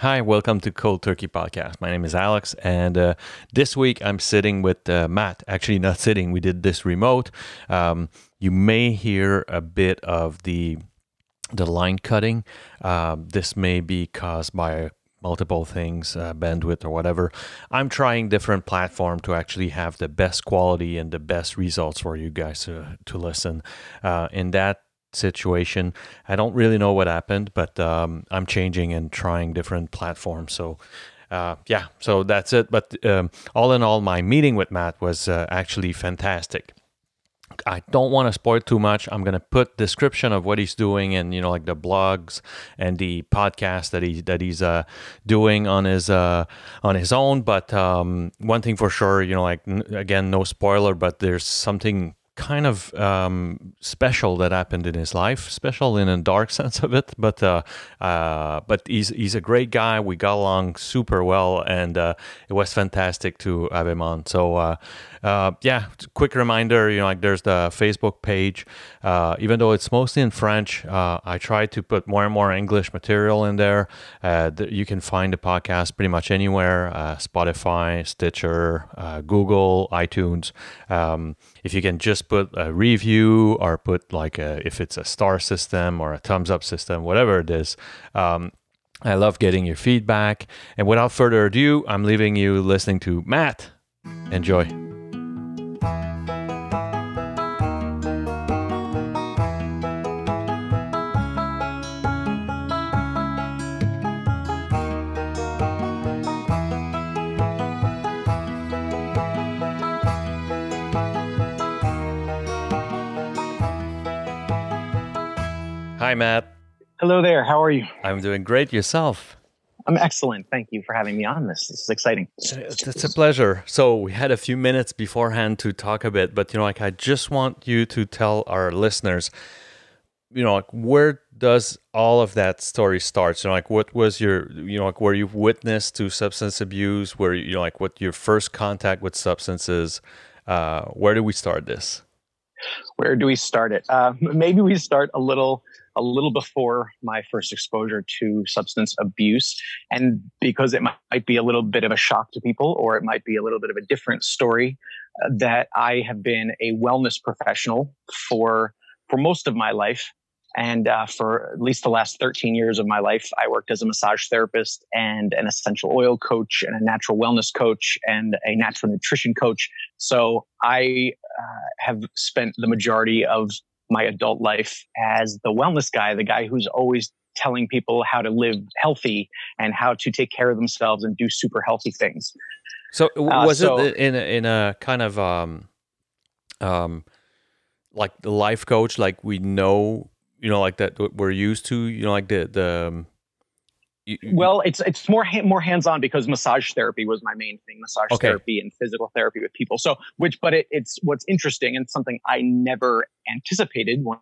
Hi, welcome to Cold Turkey Podcast. My name is Alex, and uh, this week I'm sitting with uh, Matt. Actually, not sitting, we did this remote. Um, you may hear a bit of the the line cutting. Uh, this may be caused by multiple things, uh, bandwidth or whatever. I'm trying different platform to actually have the best quality and the best results for you guys to, to listen. Uh, in that situation. I don't really know what happened, but um, I'm changing and trying different platforms. So, uh, yeah, so that's it. But um, all in all, my meeting with Matt was uh, actually fantastic. I don't want to spoil too much. I'm gonna put description of what he's doing and you know like the blogs and the podcast that he that he's uh, doing on his uh, on his own. But um, one thing for sure, you know, like n- again, no spoiler, but there's something kind of um, special that happened in his life, special in a dark sense of it. But uh, uh, but he's he's a great guy. We got along super well, and uh, it was fantastic to have him on. So uh, uh, yeah, quick reminder, you know, like there's the Facebook page. Uh, even though it's mostly in French, I try to put more and more English material in there. Th- you can find the podcast pretty much anywhere: Spotify, Stitcher, Google, iTunes. Um, if you can just put a review or put like a, if it's a star system or a thumbs up system, whatever it is. Um, I love getting your feedback. And without further ado, I'm leaving you listening to Matt. Enjoy. Hi, Matt. Hello there. How are you? I'm doing great. Yourself? I'm excellent. Thank you for having me on this. This is exciting. It's a pleasure. So we had a few minutes beforehand to talk a bit, but you know, like I just want you to tell our listeners, you know, like where does all of that story start? So like what was your you know, like where you've witnessed to substance abuse, where you know, like what your first contact with substances, uh, where do we start this? Where do we start it? Uh, maybe we start a little a little before my first exposure to substance abuse. And because it might be a little bit of a shock to people, or it might be a little bit of a different story, uh, that I have been a wellness professional for, for most of my life. And uh, for at least the last 13 years of my life, I worked as a massage therapist and an essential oil coach and a natural wellness coach and a natural nutrition coach. So I uh, have spent the majority of my adult life as the wellness guy, the guy who's always telling people how to live healthy and how to take care of themselves and do super healthy things. So uh, was uh, so, it in a, in a kind of um um like the life coach like we know you know like that we're used to you know like the the um, well, it's it's more more hands on because massage therapy was my main thing, massage okay. therapy and physical therapy with people. So, which, but it, it's what's interesting and something I never anticipated when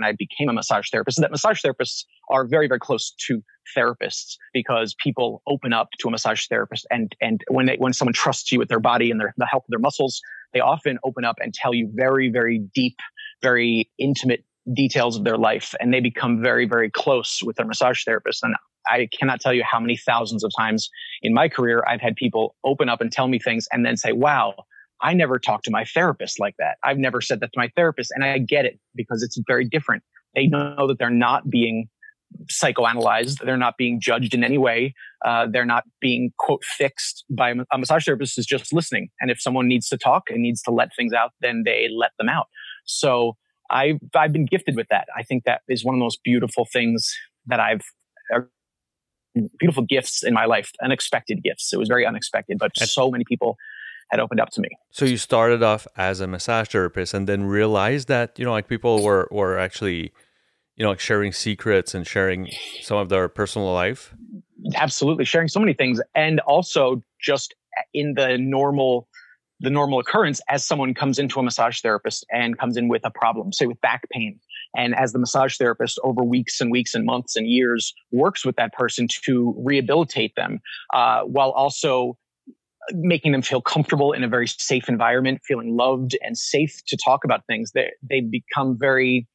I became a massage therapist. Is that massage therapists are very very close to therapists because people open up to a massage therapist, and and when they when someone trusts you with their body and their the health of their muscles, they often open up and tell you very very deep, very intimate details of their life and they become very, very close with their massage therapist. And I cannot tell you how many thousands of times in my career I've had people open up and tell me things and then say, wow, I never talked to my therapist like that. I've never said that to my therapist. And I get it because it's very different. They know that they're not being psychoanalyzed. They're not being judged in any way. Uh, they're not being quote fixed by a massage therapist is just listening. And if someone needs to talk and needs to let things out, then they let them out. So I've, I've been gifted with that. I think that is one of the most beautiful things that I've, uh, beautiful gifts in my life, unexpected gifts. It was very unexpected, but so many people had opened up to me. So you started off as a massage therapist and then realized that, you know, like people were, were actually, you know, like sharing secrets and sharing some of their personal life. Absolutely. Sharing so many things. And also just in the normal the normal occurrence as someone comes into a massage therapist and comes in with a problem, say with back pain. And as the massage therapist over weeks and weeks and months and years works with that person to rehabilitate them, uh, while also making them feel comfortable in a very safe environment, feeling loved and safe to talk about things, they, they become very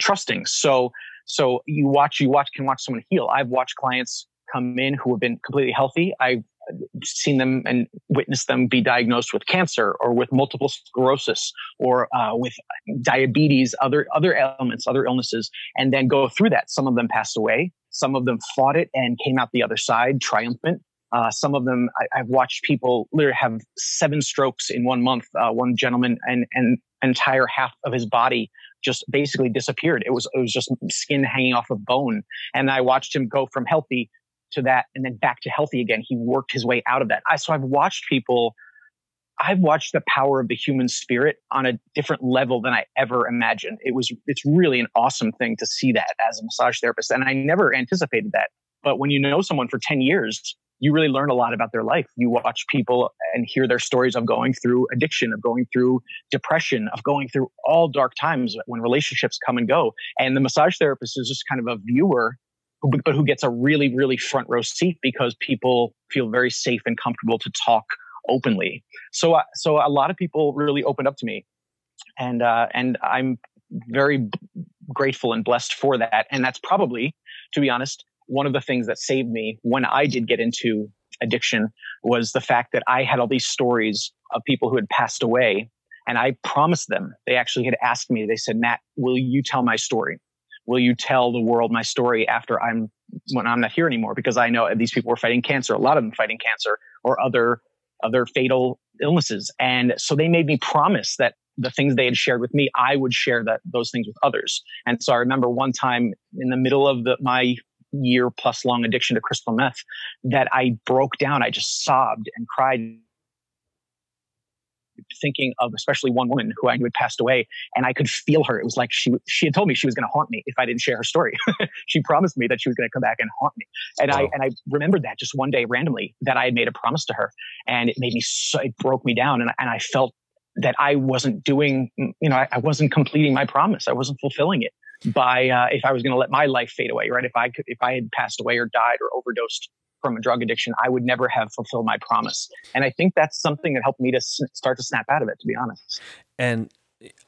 trusting. So, So you watch, you watch, can watch someone heal. I've watched clients come in who have been completely healthy. I've seen them and witnessed them be diagnosed with cancer or with multiple sclerosis or uh, with diabetes, other other ailments, other illnesses, and then go through that. Some of them passed away. Some of them fought it and came out the other side triumphant. Uh, some of them, I, have watched people literally have seven strokes in one month. Uh, one gentleman and and entire half of his body just basically disappeared. It was it was just skin hanging off of bone, and I watched him go from healthy to that and then back to healthy again. He worked his way out of that. I, so I've watched people, I've watched the power of the human spirit on a different level than I ever imagined. It was, it's really an awesome thing to see that as a massage therapist. And I never anticipated that. But when you know someone for 10 years, you really learn a lot about their life. You watch people and hear their stories of going through addiction, of going through depression, of going through all dark times when relationships come and go. And the massage therapist is just kind of a viewer but who gets a really, really front row seat because people feel very safe and comfortable to talk openly. So, uh, so a lot of people really opened up to me, and uh, and I'm very b- grateful and blessed for that. And that's probably, to be honest, one of the things that saved me when I did get into addiction was the fact that I had all these stories of people who had passed away. And I promised them, they actually had asked me, they said, Matt, will you tell my story? Will you tell the world my story after I'm when I'm not here anymore? Because I know these people were fighting cancer, a lot of them fighting cancer or other other fatal illnesses. And so they made me promise that the things they had shared with me, I would share that those things with others. And so I remember one time in the middle of the, my year plus long addiction to crystal meth that I broke down. I just sobbed and cried thinking of especially one woman who I knew had passed away, and I could feel her. It was like she she had told me she was going to haunt me if I didn't share her story. she promised me that she was going to come back and haunt me, and wow. I and I remembered that just one day randomly that I had made a promise to her, and it made me so it broke me down, and and I felt that I wasn't doing, you know, I, I wasn't completing my promise. I wasn't fulfilling it by uh, if I was going to let my life fade away, right? If I could, if I had passed away or died or overdosed from a drug addiction, I would never have fulfilled my promise. And I think that's something that helped me to start to snap out of it, to be honest. And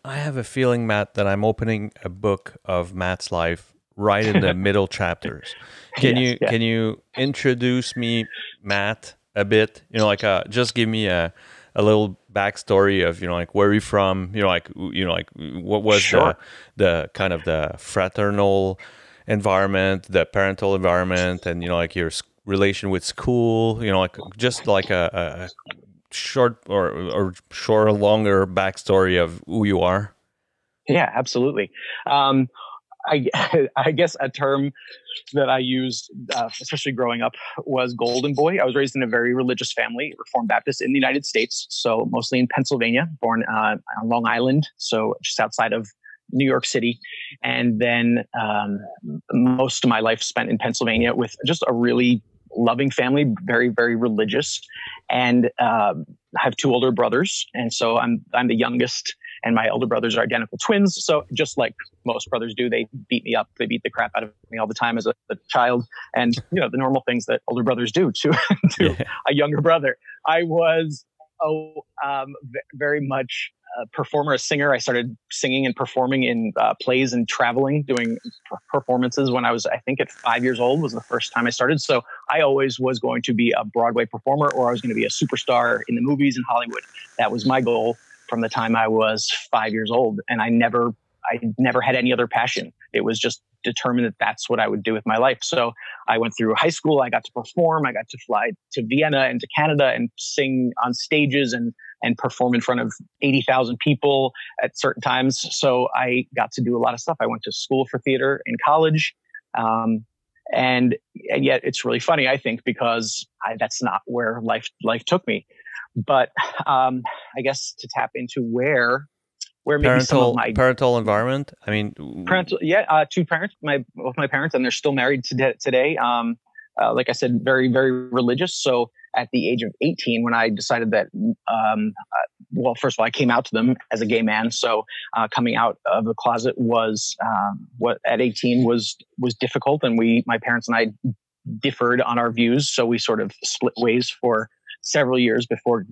I have a feeling, Matt, that I'm opening a book of Matt's life right in the middle chapters. Can yes, you yeah. can you introduce me, Matt, a bit? You know, like uh, just give me a a little backstory of you know like where are you from? You know, like you know like what was sure. the the kind of the fraternal environment, the parental environment, and you know like your relation with school you know like just like a, a short or or short or longer backstory of who you are yeah absolutely um, I, I guess a term that I used, uh, especially growing up, was golden boy. I was raised in a very religious family, Reformed Baptist in the United States, so mostly in Pennsylvania, born uh, on Long Island, so just outside of New York City, and then um, most of my life spent in Pennsylvania with just a really loving family, very very religious, and uh, I have two older brothers, and so I'm I'm the youngest, and my older brothers are identical twins. So just like most brothers do, they beat me up, they beat the crap out of me all the time as a, a child, and you know the normal things that older brothers do to to yeah. a younger brother. I was oh um, very much a performer, a singer. I started singing and performing in uh, plays and traveling, doing performances when I was, I think, at five years old was the first time I started. So I always was going to be a Broadway performer, or I was going to be a superstar in the movies in Hollywood. That was my goal from the time I was five years old, and I never, I never had any other passion. It was just determined that that's what I would do with my life. So I went through high school. I got to perform. I got to fly to Vienna and to Canada and sing on stages and and perform in front of 80,000 people at certain times. So I got to do a lot of stuff. I went to school for theater in college. Um, and, and yet it's really funny, I think, because I, that's not where life, life took me. But, um, I guess to tap into where, where maybe parental, some of my parental environment. I mean, parental, yeah, uh, two parents, my, both my parents, and they're still married today. today. Um, uh, like I said, very, very religious. So at the age of 18 when I decided that, um, uh, well, first of all, I came out to them as a gay man. So uh, coming out of the closet was um, what at 18 was was difficult, and we, my parents and I, differed on our views. So we sort of split ways for several years before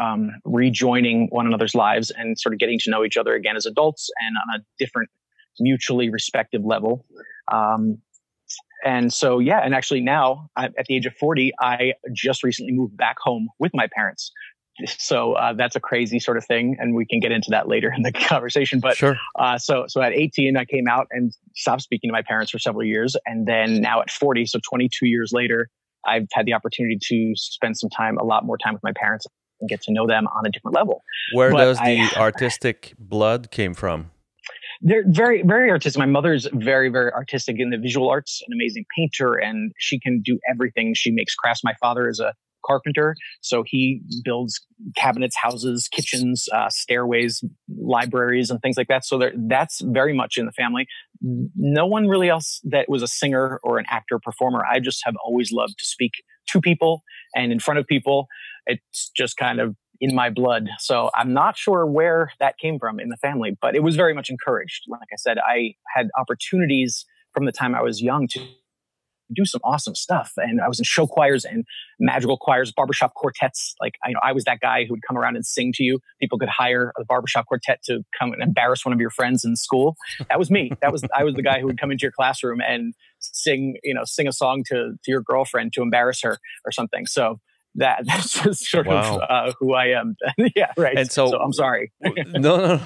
um, rejoining one another's lives and sort of getting to know each other again as adults and on a different mutually respective level. Um, and so, yeah, and actually now I'm at the age of 40, I just recently moved back home with my parents. So uh, that's a crazy sort of thing, and we can get into that later in the conversation. But sure. Uh, so, so at 18, I came out and stopped speaking to my parents for several years, and then now at 40, so 22 years later, I've had the opportunity to spend some time, a lot more time with my parents, and get to know them on a different level. Where but does the I, artistic blood came from? they're very very artistic my mother's very very artistic in the visual arts an amazing painter and she can do everything she makes crafts my father is a carpenter. So he builds cabinets houses kitchens uh, stairways libraries and things like that. So that's very much in the family. No one really else that was a singer or an actor performer. I just have always loved to speak to people and in front of people. It's just kind of in my blood. So I'm not sure where that came from in the family, but it was very much encouraged. Like I said, I had opportunities from the time I was young to do some awesome stuff. And I was in show choirs and madrigal choirs, barbershop quartets. Like, I, you know, I was that guy who would come around and sing to you. People could hire a barbershop quartet to come and embarrass one of your friends in school. That was me. That was, I was the guy who would come into your classroom and sing, you know, sing a song to, to your girlfriend to embarrass her or something. So that that's just sort wow. of uh, who I am. yeah, right. And so, so I'm sorry. no, no.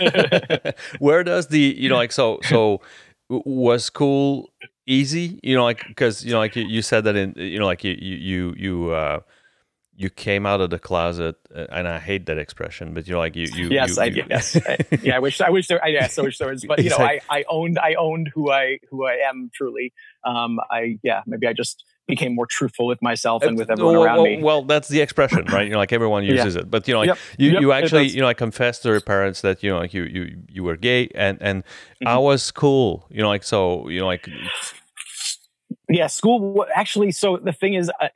no. Where does the you know like so so was school easy? You know, like because you know like you, you, said that in you know like you you you uh, you came out of the closet, uh, and I hate that expression, but you're like you, you. Yes, you, I you, yes, yeah. I wish, I wish there. I, yes, I wish there was, but you know, I, I owned, I owned who I, who I am truly. Um, I, yeah, maybe I just became more truthful with myself and with everyone well, around well, me. Well, that's the expression, right? You know, like everyone uses yeah. it, but you know, like yep. you, yep. you actually, you know, I confessed to your parents that you know, like you, you, you were gay, and and mm-hmm. I was cool. You know, like so, you know, like. Yeah, school actually. So the thing is, uh,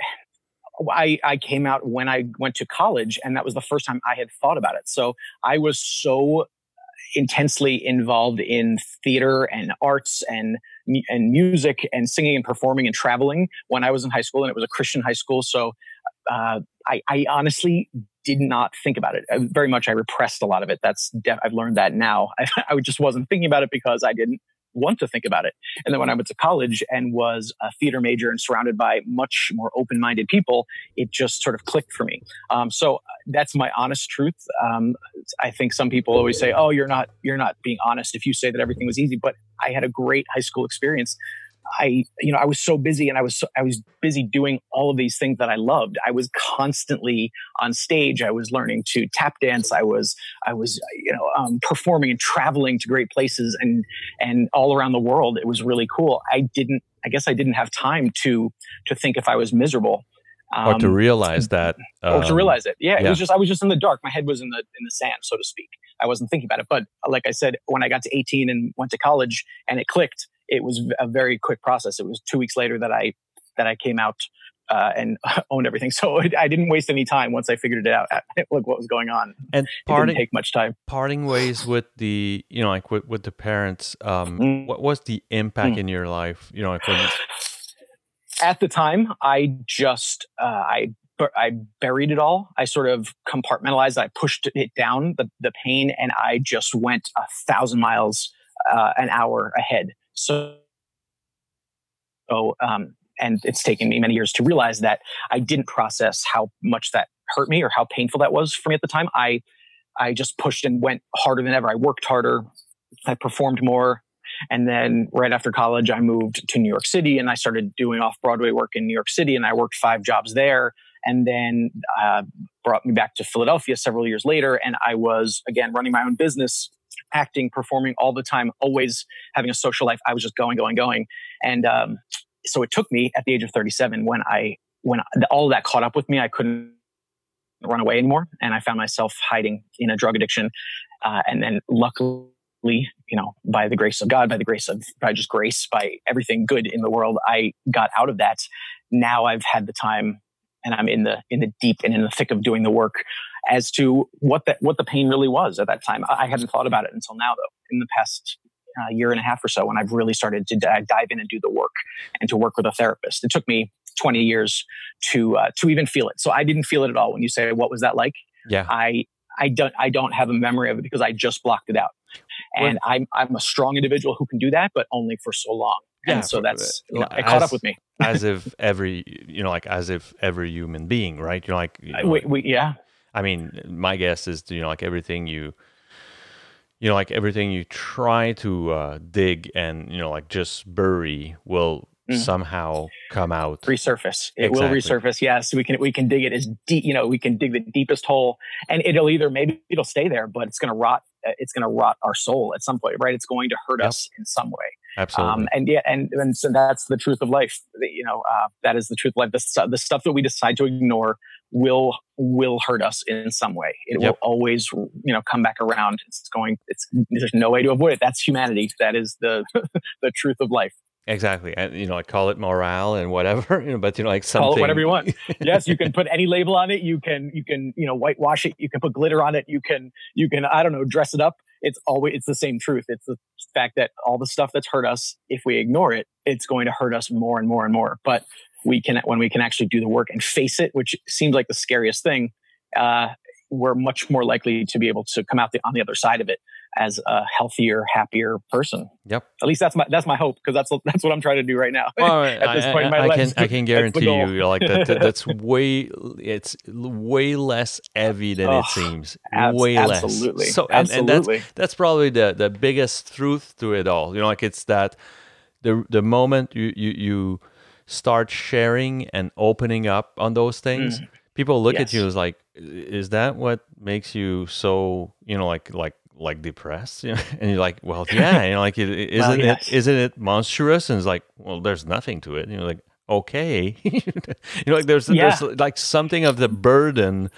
I, I came out when I went to college, and that was the first time I had thought about it. So I was so intensely involved in theater and arts and and music and singing and performing and traveling when I was in high school, and it was a Christian high school. So uh, I, I, honestly did not think about it. Very much, I repressed a lot of it. That's def- I've learned that now. I, I just wasn't thinking about it because I didn't want to think about it. And then when I went to college and was a theater major and surrounded by much more open minded people, it just sort of clicked for me. Um, so uh, that's my honest truth. Um, I think some people always say, "Oh, you're not you're not being honest if you say that everything was easy." But I had a great high school experience I, you know, I was so busy and I was, so, I was busy doing all of these things that I loved. I was constantly on stage. I was learning to tap dance. I was, I was, you know, um, performing and traveling to great places and, and all around the world. It was really cool. I didn't, I guess I didn't have time to, to think if I was miserable. Um, or to realize that, um, or to realize it. Yeah, yeah, it was just I was just in the dark. My head was in the in the sand, so to speak. I wasn't thinking about it. But like I said, when I got to 18 and went to college, and it clicked, it was a very quick process. It was two weeks later that I that I came out uh, and owned everything. So I didn't waste any time once I figured it out. Look what was going on. And parting, it didn't take much time. Parting ways with the, you know, like with, with the parents. Um, mm. What was the impact mm. in your life? You know, like when... at the time, I just uh, I I buried it all. I sort of compartmentalized. I pushed it down the the pain, and I just went a thousand miles uh, an hour ahead. So, so um, and it's taken me many years to realize that I didn't process how much that hurt me or how painful that was for me at the time. I, I just pushed and went harder than ever. I worked harder. I performed more. And then right after college, I moved to New York City and I started doing off Broadway work in New York City and I worked five jobs there and then uh, brought me back to Philadelphia several years later. And I was again running my own business acting, performing all the time, always having a social life. I was just going, going, going. And um, so it took me at the age of 37 when I, when all that caught up with me, I couldn't run away anymore. And I found myself hiding in a drug addiction. Uh, and then luckily, you know, by the grace of God, by the grace of, by just grace, by everything good in the world, I got out of that. Now I've had the time and I'm in the, in the deep and in the thick of doing the work as to what that what the pain really was at that time. I hadn't thought about it until now, though. In the past uh, year and a half or so, when I've really started to d- dive in and do the work and to work with a therapist, it took me 20 years to uh, to even feel it. So I didn't feel it at all. When you say what was that like, yeah, I I don't I don't have a memory of it because I just blocked it out. and well, I'm I'm a strong individual who can do that, but only for so long. Yeah, and so that's you know, it caught up with me. as if every you know, like as if every human being, right? You're like, you know, we, we, yeah. I mean, my guess is you know, like everything you you know, like everything you try to uh, dig and you know, like just bury will mm. somehow come out resurface. It exactly. will resurface. Yes, we can we can dig it as deep. You know, we can dig the deepest hole, and it'll either maybe it'll stay there, but it's going to rot. Uh, it's going to rot our soul at some point, right? It's going to hurt yep. us in some way. Absolutely. Um, and yeah, and and so that's the truth of life. You know, uh, that is the truth of life. The, the stuff that we decide to ignore will will hurt us in some way. It yep. will always, you know, come back around. It's going. It's there's no way to avoid it. That's humanity. That is the the truth of life. Exactly, and you know, I call it morale and whatever. You know, but you know, like something. Call it whatever you want. yes, you can put any label on it. You can you can you know whitewash it. You can put glitter on it. You can you can I don't know dress it up. It's always it's the same truth. It's the fact that all the stuff that's hurt us, if we ignore it, it's going to hurt us more and more and more. But we can when we can actually do the work and face it, which seems like the scariest thing. Uh, we're much more likely to be able to come out the, on the other side of it as a healthier, happier person. Yep. At least that's my that's my hope because that's that's what I'm trying to do right now. Well, at this I, point in my I, life, I can I can guarantee you like that, that's way it's way less heavy than oh, it seems. Ab- way absolutely. less. So and, absolutely. and that's that's probably the the biggest truth to it all. You know, like it's that the the moment you you you start sharing and opening up on those things. Mm. People look yes. at you as like, is that what makes you so, you know, like like like depressed? You know? and you're like well yeah. You know like is isn't well, yes. it isn't it monstrous? And it's like well there's nothing to it. You're like okay. You know like there's yeah. there's like something of the burden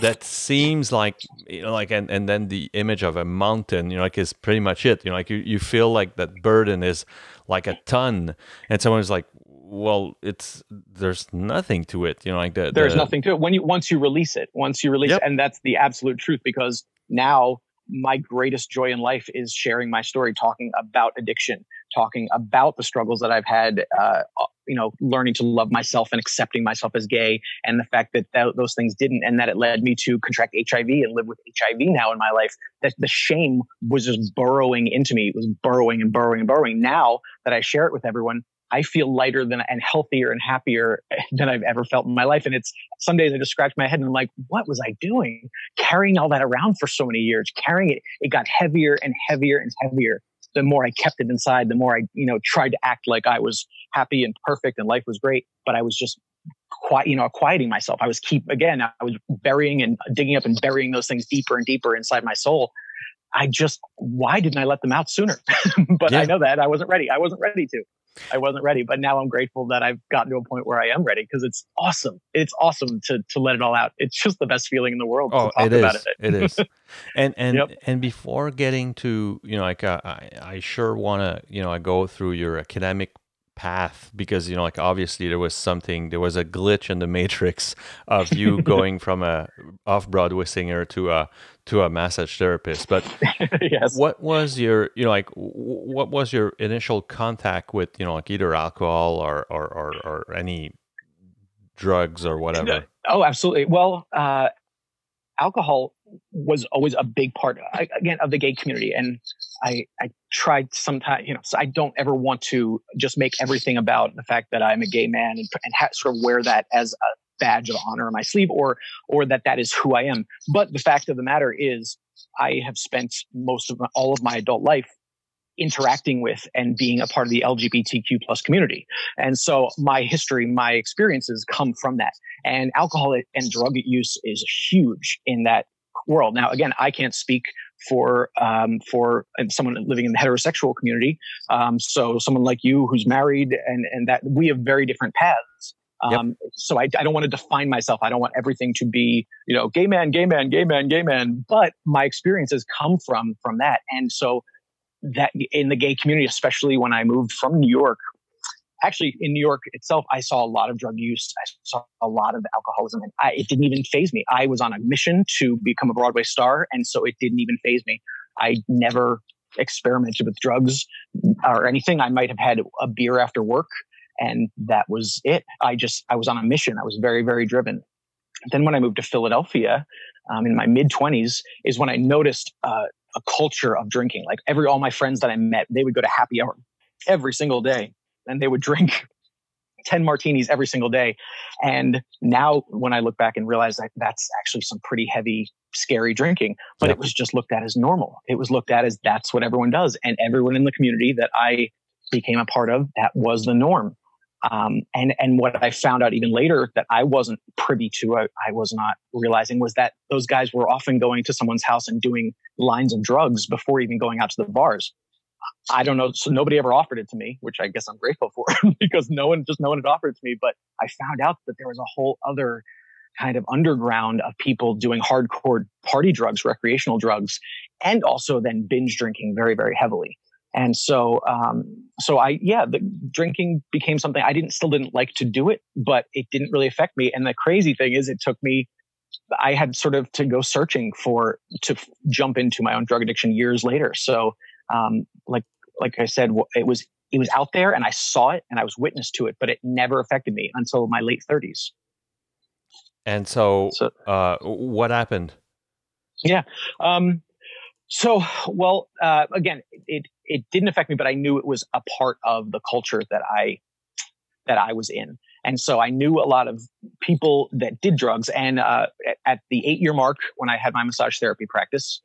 that seems like you know like and and then the image of a mountain you know like is pretty much it. You know like you, you feel like that burden is like a ton. And someone's like well it's there's nothing to it. You know like that there's the, nothing to it. When you once you release it once you release yep. it and that's the absolute truth because now my greatest joy in life is sharing my story, talking about addiction, talking about the struggles that I've had, uh, you know, learning to love myself and accepting myself as gay, and the fact that th- those things didn't, and that it led me to contract HIV and live with HIV now in my life. That the shame was just burrowing into me. It was burrowing and burrowing and burrowing. Now that I share it with everyone, I feel lighter than and healthier and happier than I've ever felt in my life. And it's some days I just scratch my head and I'm like, what was I doing? Carrying all that around for so many years, carrying it, it got heavier and heavier and heavier. The more I kept it inside, the more I, you know, tried to act like I was happy and perfect and life was great. But I was just quiet, you know, quieting myself. I was keep again, I was burying and digging up and burying those things deeper and deeper inside my soul. I just, why didn't I let them out sooner? but yeah. I know that I wasn't ready. I wasn't ready to. I wasn't ready, but now I'm grateful that I've gotten to a point where I am ready because it's awesome. It's awesome to to let it all out. It's just the best feeling in the world. Oh, it is. It. it is. And and yep. and before getting to you know, like uh, I I sure want to you know I go through your academic path because you know like obviously there was something there was a glitch in the matrix of you going from a off broadway singer to a to a massage therapist. But yes. what was your you know like what was your initial contact with you know like either alcohol or or or, or any drugs or whatever? oh absolutely. Well uh alcohol was always a big part again of the gay community and i i tried sometimes you know so i don't ever want to just make everything about the fact that i'm a gay man and, and ha- sort of wear that as a badge of honor on my sleeve or or that that is who i am but the fact of the matter is i have spent most of my, all of my adult life interacting with and being a part of the LGBTQ plus community. And so my history, my experiences come from that. And alcohol and drug use is huge in that world. Now, again, I can't speak for um, for someone living in the heterosexual community. Um, so someone like you who's married and and that we have very different paths. Um, yep. So I, I don't want to define myself. I don't want everything to be, you know, gay man, gay man, gay man, gay man. But my experiences come from from that, and so that in the gay community, especially when I moved from New York, actually in New York itself, I saw a lot of drug use. I saw a lot of alcoholism and I, it didn't even faze me. I was on a mission to become a Broadway star. And so it didn't even faze me. I never experimented with drugs or anything. I might have had a beer after work and that was it. I just, I was on a mission. I was very, very driven. Then when I moved to Philadelphia um, in my mid 20s is when I noticed uh, a culture of drinking. Like every all my friends that I met, they would go to happy hour every single day, and they would drink 10 martinis every single day. And now when I look back and realize that that's actually some pretty heavy, scary drinking, but yep. it was just looked at as normal. It was looked at as that's what everyone does. And everyone in the community that I became a part of, that was the norm. Um, and and what I found out even later that I wasn't privy to, I, I, was not realizing was that those guys were often going to someone's house and doing lines of drugs before even going out to the bars. I don't know. So nobody ever offered it to me, which I guess I'm grateful for because no one, just no one had offered it to me. But I found out that there was a whole other kind of underground of people doing hardcore party drugs, recreational drugs, and also then binge drinking very, very heavily. And so, um, so I, yeah, the drinking became something I didn't, still didn't like to do it, but it didn't really affect me. And the crazy thing is it took me, I had sort of to go searching for, to f- jump into my own drug addiction years later. So, um, like, like I said, it was, it was out there and I saw it and I was witness to it, but it never affected me until my late thirties. And so, so uh, what happened? Yeah. Um, so, well, uh, again, it it didn't affect me, but I knew it was a part of the culture that I that I was in, and so I knew a lot of people that did drugs. And uh, at the eight year mark, when I had my massage therapy practice,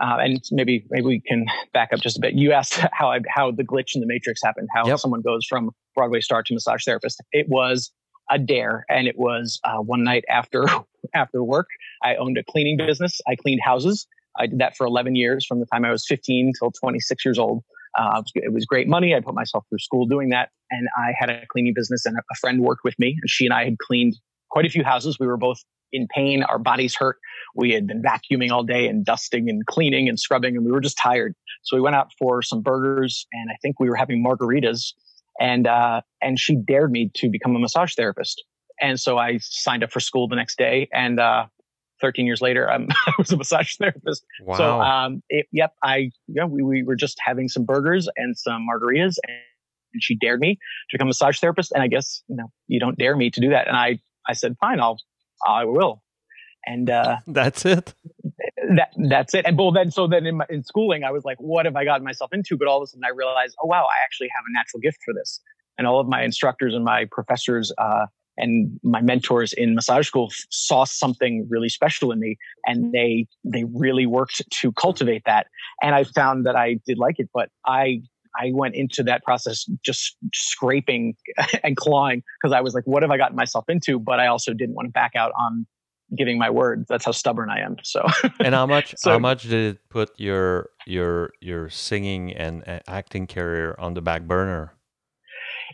uh, and maybe maybe we can back up just a bit. You asked how I, how the glitch in the matrix happened, how yep. someone goes from Broadway star to massage therapist. It was a dare, and it was uh, one night after after work. I owned a cleaning business. I cleaned houses. I did that for 11 years from the time I was 15 till 26 years old. Uh, it was great money. I put myself through school doing that. And I had a cleaning business and a friend worked with me and she and I had cleaned quite a few houses. We were both in pain. Our bodies hurt. We had been vacuuming all day and dusting and cleaning and scrubbing and we were just tired. So we went out for some burgers and I think we were having margaritas and, uh, and she dared me to become a massage therapist. And so I signed up for school the next day and, uh, 13 years later, I'm, I was a massage therapist. Wow. So, um, it, yep, I, yeah, we, we were just having some burgers and some margaritas and, and she dared me to become a massage therapist. And I guess, you know, you don't dare me to do that. And I, I said, fine, I'll, I will. And, uh, that's it. That, that's it. And well, then, so then in, my, in schooling, I was like, what have I gotten myself into? But all of a sudden I realized, oh, wow, I actually have a natural gift for this. And all of my instructors and my professors, uh, and my mentors in massage school saw something really special in me and they they really worked to cultivate that and i found that i did like it but i i went into that process just scraping and clawing because i was like what have i gotten myself into but i also didn't want to back out on giving my word that's how stubborn i am so and how much so, how much did it put your your your singing and acting career on the back burner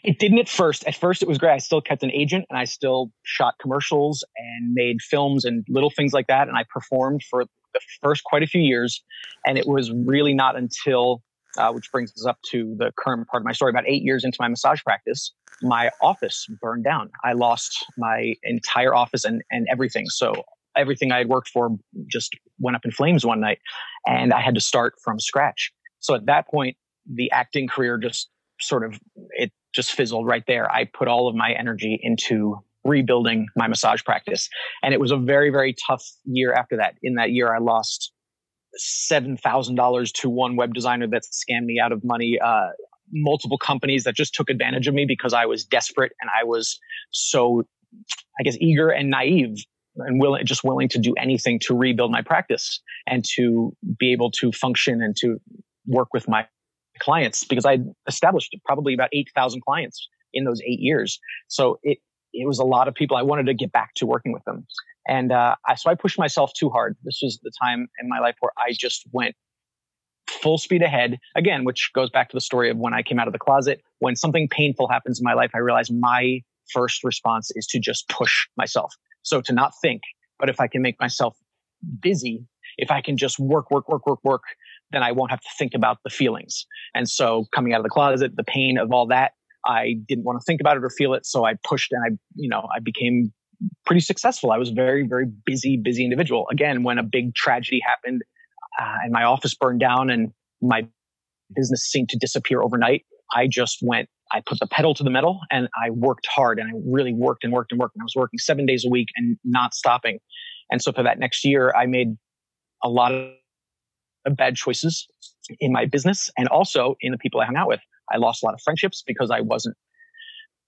it didn't at first. At first, it was great. I still kept an agent and I still shot commercials and made films and little things like that. And I performed for the first quite a few years. And it was really not until, uh, which brings us up to the current part of my story, about eight years into my massage practice, my office burned down. I lost my entire office and, and everything. So everything I had worked for just went up in flames one night and I had to start from scratch. So at that point, the acting career just sort of it just fizzled right there. I put all of my energy into rebuilding my massage practice. And it was a very, very tough year after that. In that year, I lost $7,000 to one web designer that scammed me out of money. Uh, multiple companies that just took advantage of me because I was desperate and I was so, I guess, eager and naive and willing, just willing to do anything to rebuild my practice and to be able to function and to work with my clients because I established probably about 8,000 clients in those eight years. So it, it was a lot of people. I wanted to get back to working with them. And, uh, I, so I pushed myself too hard. This was the time in my life where I just went full speed ahead again, which goes back to the story of when I came out of the closet. When something painful happens in my life, I realize my first response is to just push myself. So to not think, but if I can make myself busy, if I can just work, work, work, work, work, then I won't have to think about the feelings. And so coming out of the closet, the pain of all that, I didn't want to think about it or feel it. So I pushed and I, you know, I became pretty successful. I was very, very busy, busy individual. Again, when a big tragedy happened uh, and my office burned down and my business seemed to disappear overnight, I just went, I put the pedal to the metal and I worked hard and I really worked and worked and worked. And I was working seven days a week and not stopping. And so for that next year, I made a lot of of bad choices in my business and also in the people I hung out with. I lost a lot of friendships because I wasn't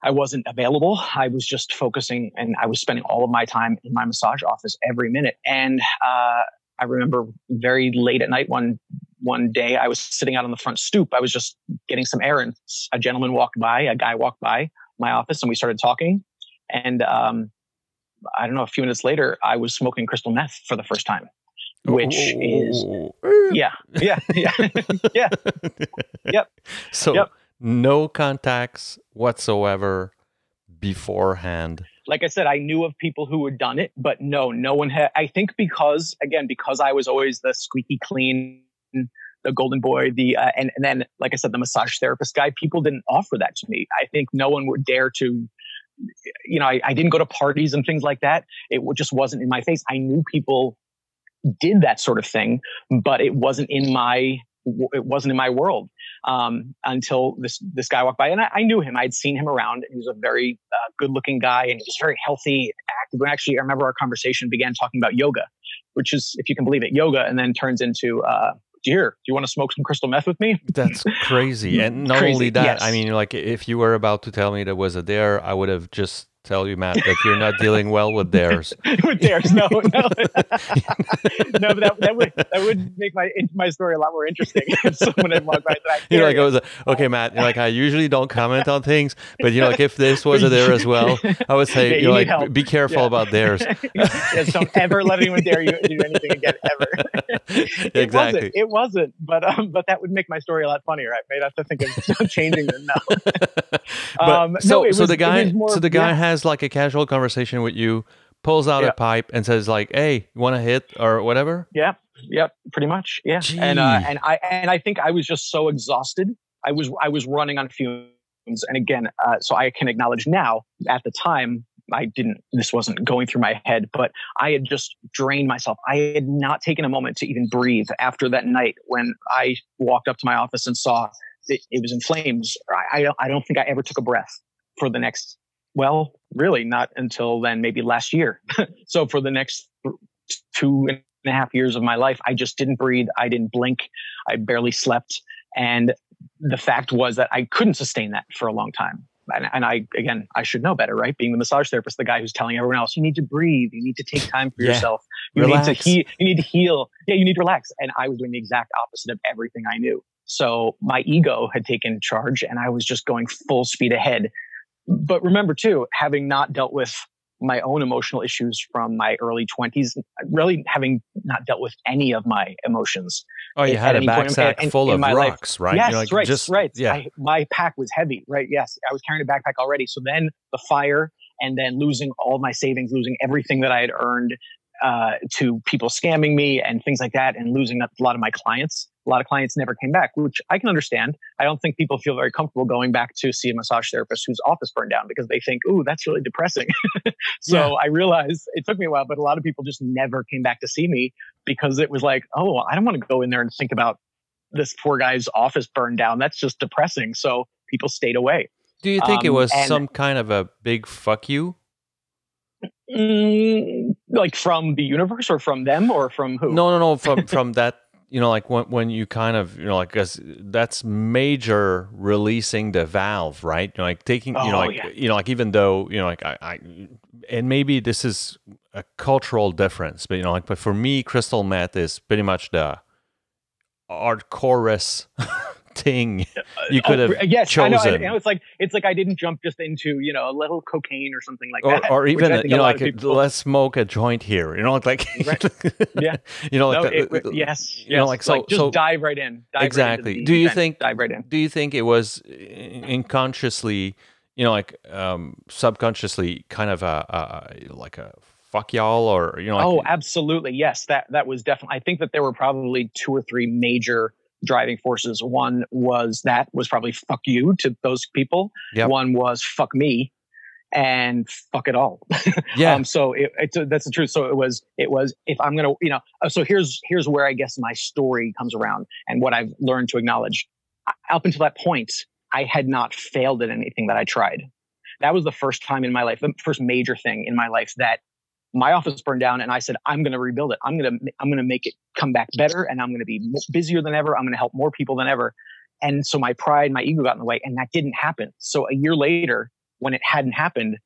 I wasn't available. I was just focusing and I was spending all of my time in my massage office every minute. And uh, I remember very late at night one one day I was sitting out on the front stoop. I was just getting some air and a gentleman walked by, a guy walked by my office and we started talking. And um, I don't know, a few minutes later, I was smoking crystal meth for the first time which is yeah, yeah, yeah, yeah, yep. So yep. no contacts whatsoever beforehand. Like I said, I knew of people who had done it, but no, no one had. I think because again, because I was always the squeaky clean, the golden boy, the uh, and and then like I said, the massage therapist guy. People didn't offer that to me. I think no one would dare to you know, I, I, didn't go to parties and things like that. It just wasn't in my face. I knew people did that sort of thing, but it wasn't in my it wasn't in my world um, until this this guy walked by, and I, I, knew him. I'd seen him around. He was a very uh, good looking guy, and he was very healthy, active. And actually, I remember our conversation began talking about yoga, which is, if you can believe it, yoga, and then turns into. Uh, here, do you want to smoke some crystal meth with me? That's crazy. And not crazy, only that, yes. I mean, like if you were about to tell me there was a dare, I would have just tell you, Matt, that you're not dealing well with theirs. with theirs, no, no, no. But that, that would that would make my my story a lot more interesting if someone had walked by. That you're like, it was a, okay, Matt. You're like, I usually don't comment on things, but you know, like if this was a there as well, I would say, yeah, you are like, help. be careful yeah. about theirs. yes, don't ever let anyone dare you do anything again, ever. it exactly. Wasn't, it wasn't, but um, but that would make my story a lot funnier. I may have to think of changing them now. but, um, so no, so was, the guy, more, so the guy yeah. has has like a casual conversation with you, pulls out yeah. a pipe and says like, "Hey, you want to hit or whatever?" Yeah, yep, pretty much. Yeah, Gee. and uh, and I and I think I was just so exhausted. I was I was running on fumes, and again, uh, so I can acknowledge now. At the time, I didn't. This wasn't going through my head, but I had just drained myself. I had not taken a moment to even breathe after that night when I walked up to my office and saw it, it was in flames. I, I don't. I don't think I ever took a breath for the next well, really not until then, maybe last year. so for the next two and a half years of my life, I just didn't breathe. I didn't blink. I barely slept. And the fact was that I couldn't sustain that for a long time. And, and, I, again, I should know better, right? Being the massage therapist, the guy who's telling everyone else, you need to breathe. You need to take time for yeah. yourself. You relax. need to heal. You need to heal. Yeah, you need to relax. And I was doing the exact opposite of everything I knew. So my ego had taken charge and I was just going full speed ahead but remember too, having not dealt with my own emotional issues from my early 20s, really having not dealt with any of my emotions. Oh, you had a backpack in, full in, of rocks, life. right? Yes, like, right, just, right. Yeah. I, my pack was heavy, right? Yes, I was carrying a backpack already. So then the fire, and then losing all my savings, losing everything that I had earned uh, to people scamming me and things like that, and losing a lot of my clients a lot of clients never came back, which I can understand. I don't think people feel very comfortable going back to see a massage therapist whose office burned down because they think, ooh, that's really depressing. so yeah. I realized it took me a while, but a lot of people just never came back to see me because it was like, oh, I don't want to go in there and think about this poor guy's office burned down. That's just depressing. So people stayed away. Do you think um, it was some kind of a big fuck you? Mm, like from the universe or from them or from who? No, no, no. From from that you know, like when when you kind of you know, like as that's major releasing the valve, right? You know, like taking, oh, you know, like yeah. you know, like even though you know, like I, I, and maybe this is a cultural difference, but you know, like but for me, crystal meth is pretty much the hardcorest thing uh, you could have oh, yes, chosen. I know, I know, It's like it's like I didn't jump just into you know a little cocaine or something like or, that, or even you know like let's smoke a joint here. You know, like right. yeah, you know, like no, the, it, yes, you yes. know, like so like just so, dive right in. Dive exactly. Right do you event, think dive right in? Do you think it was unconsciously, you know, like um, subconsciously, kind of a, a like a fuck y'all or you know like, oh absolutely yes that that was definitely i think that there were probably two or three major driving forces. One was that was probably fuck you to those people. Yep. One was fuck me and fuck it all. Yeah. um, so it, it, that's the truth. So it was, it was, if I'm going to, you know, uh, so here's, here's where I guess my story comes around and what I've learned to acknowledge. Up until that point, I had not failed at anything that I tried. That was the first time in my life, the first major thing in my life that my office burned down and I said, I'm going to rebuild it. I'm going to, I'm going to make it come back better and I'm going to be busier than ever. I'm going to help more people than ever. And so my pride, my ego got in the way and that didn't happen. So a year later, when it hadn't happened,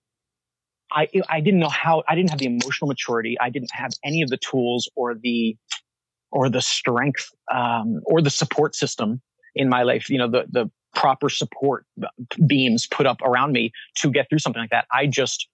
I, I didn't know how, I didn't have the emotional maturity. I didn't have any of the tools or the, or the strength, um, or the support system in my life, you know, the, the proper support beams put up around me to get through something like that. I just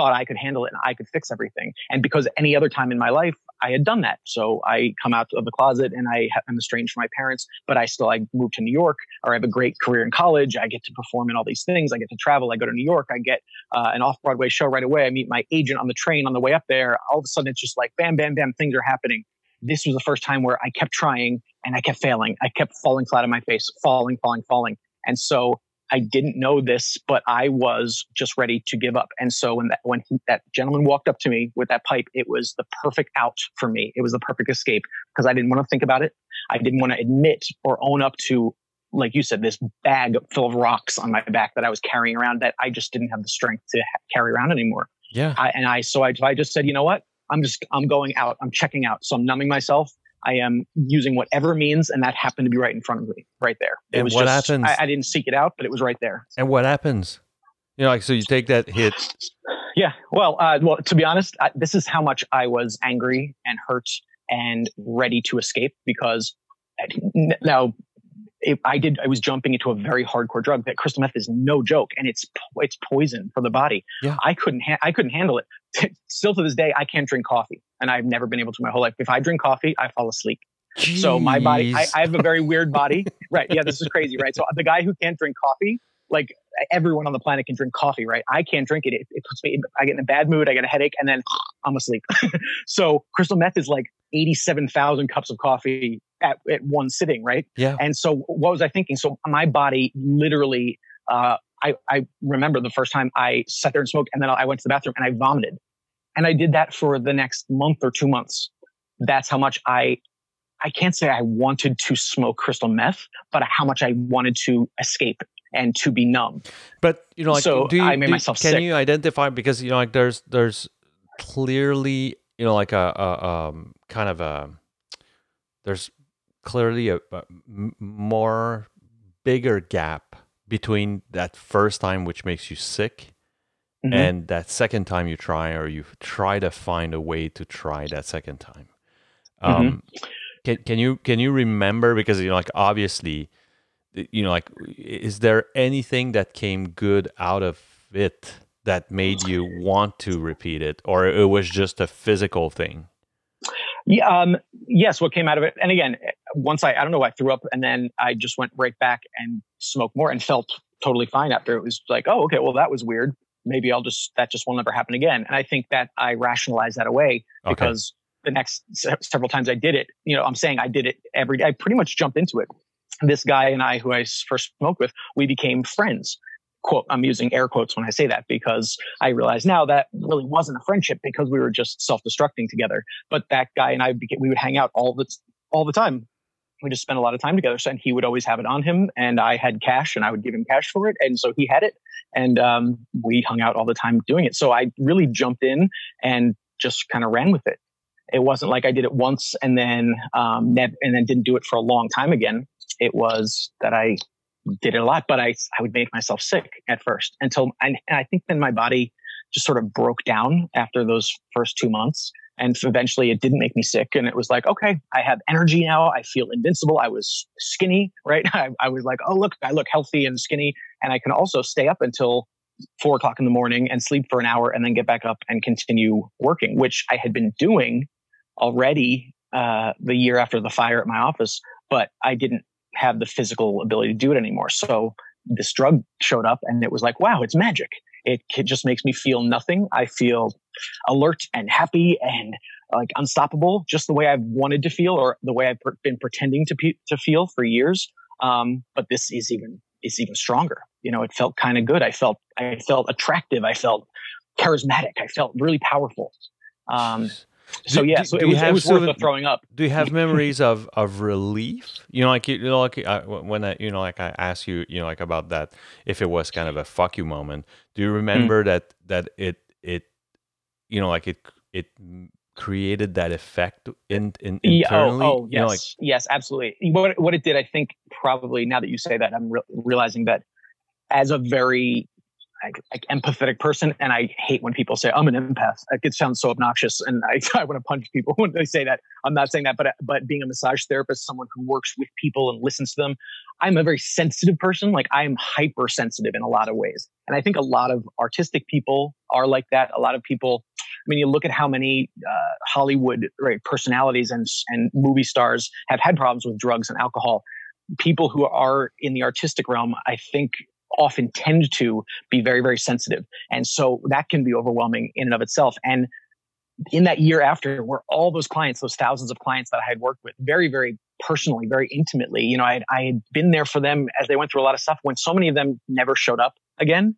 thought I could handle it and I could fix everything. And because any other time in my life, I had done that. So I come out of the closet and I am estranged from my parents, but I still, I move to New York or I have a great career in college. I get to perform in all these things. I get to travel. I go to New York. I get uh, an off Broadway show right away. I meet my agent on the train on the way up there. All of a sudden it's just like bam, bam, bam, things are happening. This was the first time where I kept trying and I kept failing. I kept falling flat on my face, falling, falling, falling. And so I didn't know this, but I was just ready to give up. And so when that when he, that gentleman walked up to me with that pipe, it was the perfect out for me. It was the perfect escape because I didn't want to think about it. I didn't want to admit or own up to, like you said, this bag full of rocks on my back that I was carrying around that I just didn't have the strength to ha- carry around anymore. Yeah. I, and I so I, I just said, you know what? I'm just I'm going out. I'm checking out. So I'm numbing myself. I am using whatever means, and that happened to be right in front of me, right there. It And was what just, happens- I, I didn't seek it out, but it was right there. And what happens? You know, like so you take that hit. Yeah. Well, uh, well, to be honest, I, this is how much I was angry and hurt and ready to escape because now if I did, I was jumping into a very hardcore drug that crystal meth is no joke and it's, it's poison for the body. Yeah. I couldn't, ha- I couldn't handle it. Still to this day, I can't drink coffee and I've never been able to my whole life. If I drink coffee, I fall asleep. So my body, I, I have a very weird body. right. Yeah. This is crazy. Right. So the guy who can't drink coffee, like everyone on the planet can drink coffee, right? I can't drink it. It, it puts me, I get in a bad mood. I get a headache and then I'm asleep. so crystal meth is like 87,000 cups of coffee at, at one sitting, right? yeah. And so what was I thinking? So my body literally, uh, I, I remember the first time I sat there and smoked and then I went to the bathroom and I vomited. And I did that for the next month or two months. That's how much I, I can't say I wanted to smoke crystal meth, but how much I wanted to escape and to be numb. But you know, like, So do you, I made do- myself Can sick. you identify because you know, like, there's there's clearly you know, like a, a um kind of a there's clearly a more bigger gap between that first time, which makes you sick, Mhm. and that second time you try, or you try to find a way to try that second time. Mm-hmm. Um, can can you can you remember because you know, like obviously you know like is there anything that came good out of it that made you want to repeat it or it was just a physical thing Yeah, um, yes, what came out of it. And again, once I, I don't know, I threw up and then I just went right back and smoked more and felt totally fine after. It was like, oh, okay, well, that was weird. Maybe I'll just, that just will never happen again. And I think that I rationalized that away Okay. because the next se- several times I did it, you know, I'm saying I did it every day. I pretty much jumped into it. This guy and I, who I first smoked with, we became friends. Quote, I'm using air quotes when I say that because I realize now that really wasn't a friendship because we were just self destructing together but that guy and I we would hang out all the all the time. We just spent a lot of time together. So, and he would always have it on him, and I had cash, and I would give him cash for it, and so he had it, and um, we hung out all the time doing it. So I really jumped in and just kind of ran with it. It wasn't like I did it once and then um, and then didn't do it for a long time again. It was that I did it a lot, but I I would make myself sick at first until and, I think then my body just sort of broke down after those first two months. And eventually it didn't make me sick. And it was like, okay, I have energy now. I feel invincible. I was skinny, right? I, I was like, oh, look, I look healthy and skinny. And I can also stay up until four o'clock in the morning and sleep for an hour and then get back up and continue working, which I had been doing already uh, the year after the fire at my office, but I didn't have the physical ability to do it anymore. So this drug showed up and it was like, wow, it's magic. It, it just makes me feel nothing. I feel alert and happy and like unstoppable, just the way I've wanted to feel or the way I've per- been pretending to pe- to feel for years. Um, but this is even is even stronger. You know, it felt kind of good. I felt I felt attractive. I felt charismatic. I felt really powerful. Um, so yeah, do- so do it you was, it have was worth the throwing up. do you have memories of of relief you know like you know like I, when i you know like i asked you you know like about that if it was kind of a fuck you moment do you mm. remember that that it it you know like it it created that effect in, in Yeah, oh, internally? oh, oh yes, You know, like, yes, absolutely. What what it did, I think, probably now that you say that, I'm re- realizing that as a very like, empathetic person, and I hate when people say I'm an empath. Like, It sounds so obnoxious, and I, I want to punch people when they say that. I'm not saying that, but but being a massage therapist, someone who works with people and listens to them, I'm a very sensitive person. Like I'm hypersensitive in a lot of ways, and I think a lot of artistic people are like that. A lot of people. I mean, you look at how many uh, Hollywood right, personalities and and movie stars have had problems with drugs and alcohol. People who are in the artistic realm, I think, often tend to be very very sensitive, and so that can be overwhelming in and of itself. And in that year after, where all those clients, those thousands of clients that I had worked with, very very personally, very intimately, you know, I had, I had been there for them as they went through a lot of stuff. When so many of them never showed up again,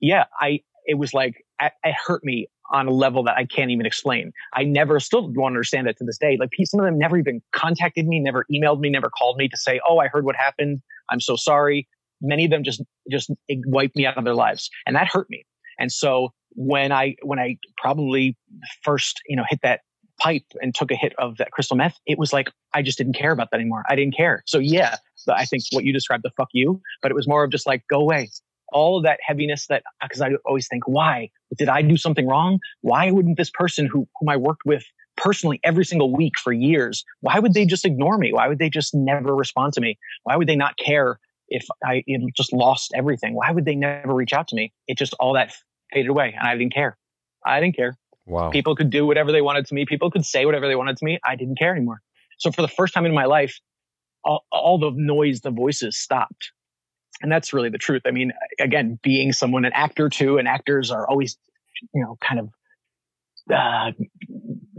yeah, I it was like it hurt me on a level that I can't even explain. I never still don't understand it to this day. Like some of them never even contacted me, never emailed me, never called me to say, "Oh, I heard what happened. I'm so sorry." Many of them just just wiped me out of their lives, and that hurt me. And so when I when I probably first you know hit that pipe and took a hit of that crystal meth, it was like I just didn't care about that anymore. I didn't care. So yeah, I think what you described the fuck you, but it was more of just like go away, all of that heaviness that because I always think, why did I do something wrong? Why wouldn't this person who whom I worked with personally every single week for years, why would they just ignore me? Why would they just never respond to me? Why would they not care if I just lost everything? Why would they never reach out to me? It just all that faded away, and I didn't care. I didn't care. wow. People could do whatever they wanted to me. People could say whatever they wanted to me. I didn't care anymore. So for the first time in my life, all, all the noise, the voices stopped. And that's really the truth. I mean, again, being someone, an actor too, and actors are always, you know, kind of uh,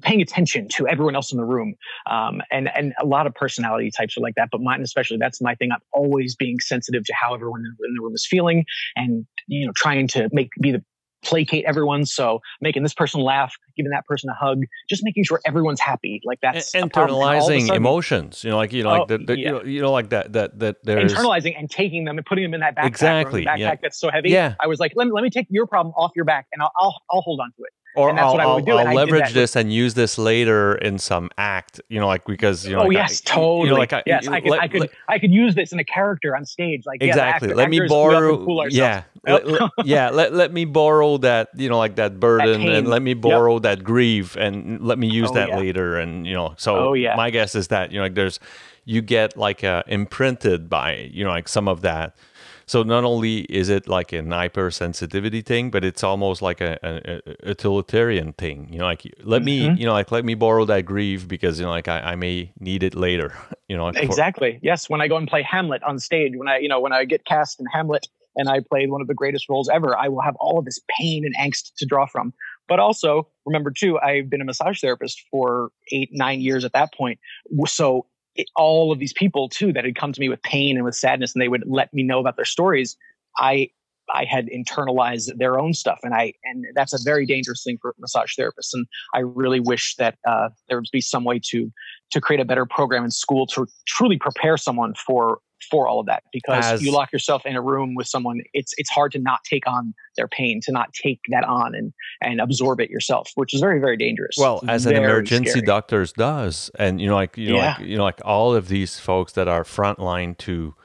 paying attention to everyone else in the room. Um, and, and a lot of personality types are like that, but mine especially, that's my thing. I'm always being sensitive to how everyone in the room is feeling and, you know, trying to make, be the, placate everyone. So making this person laugh, giving that person a hug, just making sure everyone's happy. Like that's And a problem. And a internalizing sudden- emotions, you know, like you know, like Oh, the, the, yeah. you, know, you know, like that, that, that there's internalizing and taking them and putting them in that backpack, Exactly, backpack yeah. that's so heavy. Yeah. I was like, let me, let me take your problem off your back and I'll, I'll, I'll hold on to it. Or and that's I'll, what I would I'll- do, I'll leverage that this and use this later in some act, you know, like because you know, oh like, yes, I, totally. You know, like I, yes, I could, let- I could, let- I could use this in a character on stage. Like yeah, exactly. actor- let me actors, we often borrow. Yeah, Yep. let- let- yeah. Let let me borrow that, you know, like that burden, pain. and let me Yep. borrow that grief, and let me use Oh, that yeah. later, and you know. So Oh, yeah. my guess is that you know, like there's you get like uh, imprinted by you know, like some of that. So not only is it like an hypersensitivity thing, but it's almost like a, a, a utilitarian thing. You know, like let me, Mhm. you know, like let me borrow that grief because you know, like I, I may need it later. You know, for- Exactly. Yes. When I go and play Hamlet on stage, when I, you know, when I get cast in Hamlet and I played one of the greatest roles ever, I will have all of this pain and angst to draw from. But also remember too, I've been a massage therapist for eight, nine years at that point. So it, all of these people too that had come to me with pain and with sadness and they would let me know about their stories. I, I had internalized their own stuff and I, and that's a very dangerous thing for massage therapists. And I really wish that, uh, there would be some way to, to create a better program in school to truly prepare someone for for all of that because As- you lock yourself in a room with someone it's it's hard to not take on their pain to not take that on and and absorb it yourself which is very very dangerous Well, as an emergency scary. doctors does, and you know, like you know, Yeah. like you know, like all of these folks that are frontline to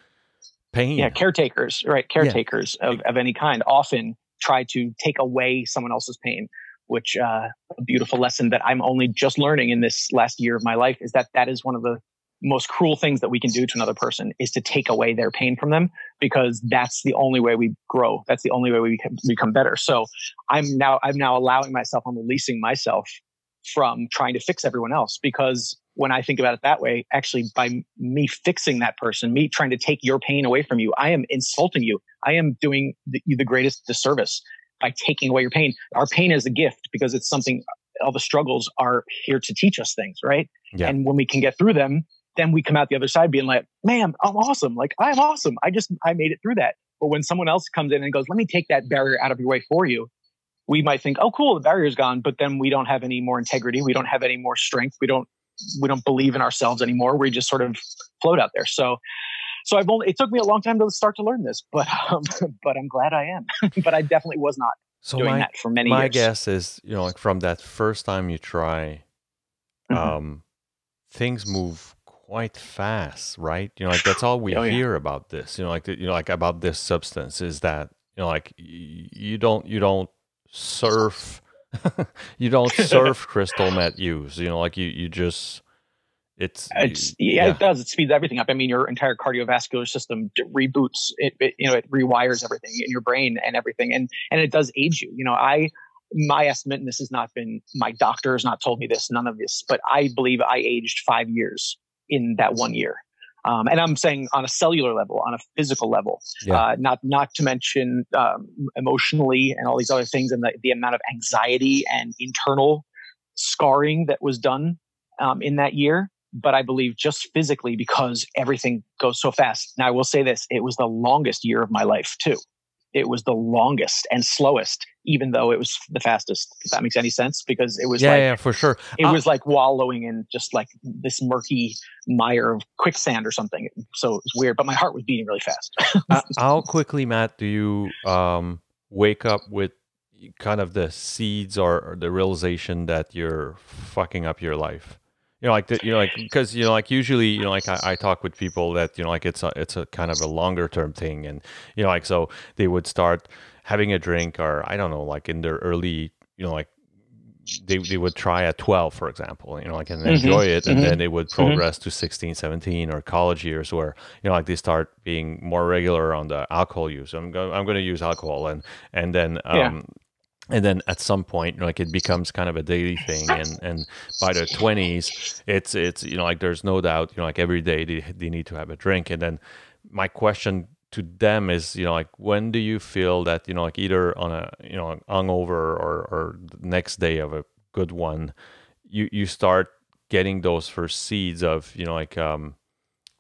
pain. yeah caretakers right caretakers of, of any kind often try to take away someone else's pain which uh, a beautiful lesson that i'm only just learning in this last year of my life is that that is one of the most cruel things that we can do to another person is to take away their pain from them because that's the only way we grow. That's the only way we become, become better. So i'm now i'm now allowing myself i'm releasing myself from trying to fix everyone else because when i think about it that way actually by me fixing that person me trying to take your pain away from you i am insulting you. I am doing the, you the greatest disservice by taking away your pain. Our pain is a gift because it's something all the struggles are here to teach us things right? Yeah. and when we can get through them then we come out the other side being like man i'm awesome. Like i'm awesome. I just i made it through that. But when someone else comes in and goes let me take that barrier out of your way for you we might think oh cool the barrier's gone. But then we don't have any more integrity. We don't have any more strength. We don't we don't believe in ourselves anymore. We just sort of float out there. So so i've only it took me a long time to start to learn this but um, but i'm glad i am. But i definitely was not so doing my, that for many my years. guess is, you know, like from that first time you try, Mhm. um, things move quite fast, right? You know, like that's all we Oh, yeah. hear about this. You know, like you know, like about this substance is that you know, like you don't you don't surf, you don't surf crystal meth use. You know, like you you just it's It's yeah, it does. It speeds everything up. I mean, your entire cardiovascular system reboots. It, it you know it rewires everything in your brain and everything, and and it does age you. You know, I my estimate, and this has not been my doctor has not told me this, none of this, but I believe I aged five years in that one year. Um, and I'm saying on a cellular level, on a physical level, Yeah. uh, not not to mention um, emotionally and all these other things, and the, the amount of anxiety and internal scarring that was done um, in that year. But I believe just physically because everything goes so fast. Now I will say this: it was the longest year of my life too. It was the longest and slowest, even though it was the fastest. If that makes any sense, because it was yeah, like yeah, for sure. it Uh, was like wallowing in just like this murky mire of quicksand or something. So it was weird, but my heart was beating really fast. Uh, how quickly, Matt, do you um, wake up with kind of the seeds or, or the realization that you're fucking up your life? You know, like the, you know, like because you know, like usually, you know, like I, I talk with people that you know, like it's a it's a kind of a longer term thing, and you know, like so they would start having a drink, or I don't know, like in their early, you know, like they, they would try at 12 for example you know like and Mhm, enjoy it. And mhm, then they would progress to 16 17 or college years where you know like they start being more regular on the alcohol use. I'm going i'm going to use alcohol and and then um Yeah. And then at some point like it becomes kind of a daily thing. And and by the 20s it's it's you know like there's no doubt you know like every day they, they need to have a drink. And then my question to them is you know like when do you feel that you know like either on a you know hungover or or the next day of a good one you you start getting those first seeds of you know like um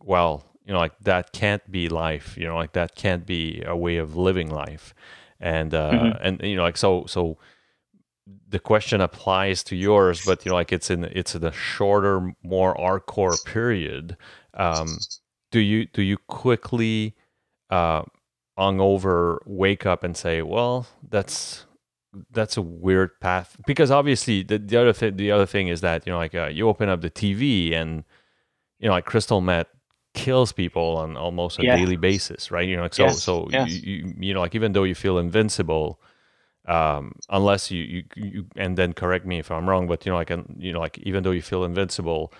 well you know like that can't be life you know like that can't be a way of living life and uh Mhm. and you know like so so the question applies to yours but you know like it's in it's in a shorter more hardcore period um do you do you quickly uh hungover wake up and say well that's that's a weird path because obviously the, the other thing the other thing is that you know like uh, you open up the tv and you know like crystal meth kills people on almost a Yeah. daily basis right you know like so Yes, so yes. You, you you know like even though you feel invincible um unless you, you you and then correct me if i'm wrong but you know like and you know like even though you feel invincible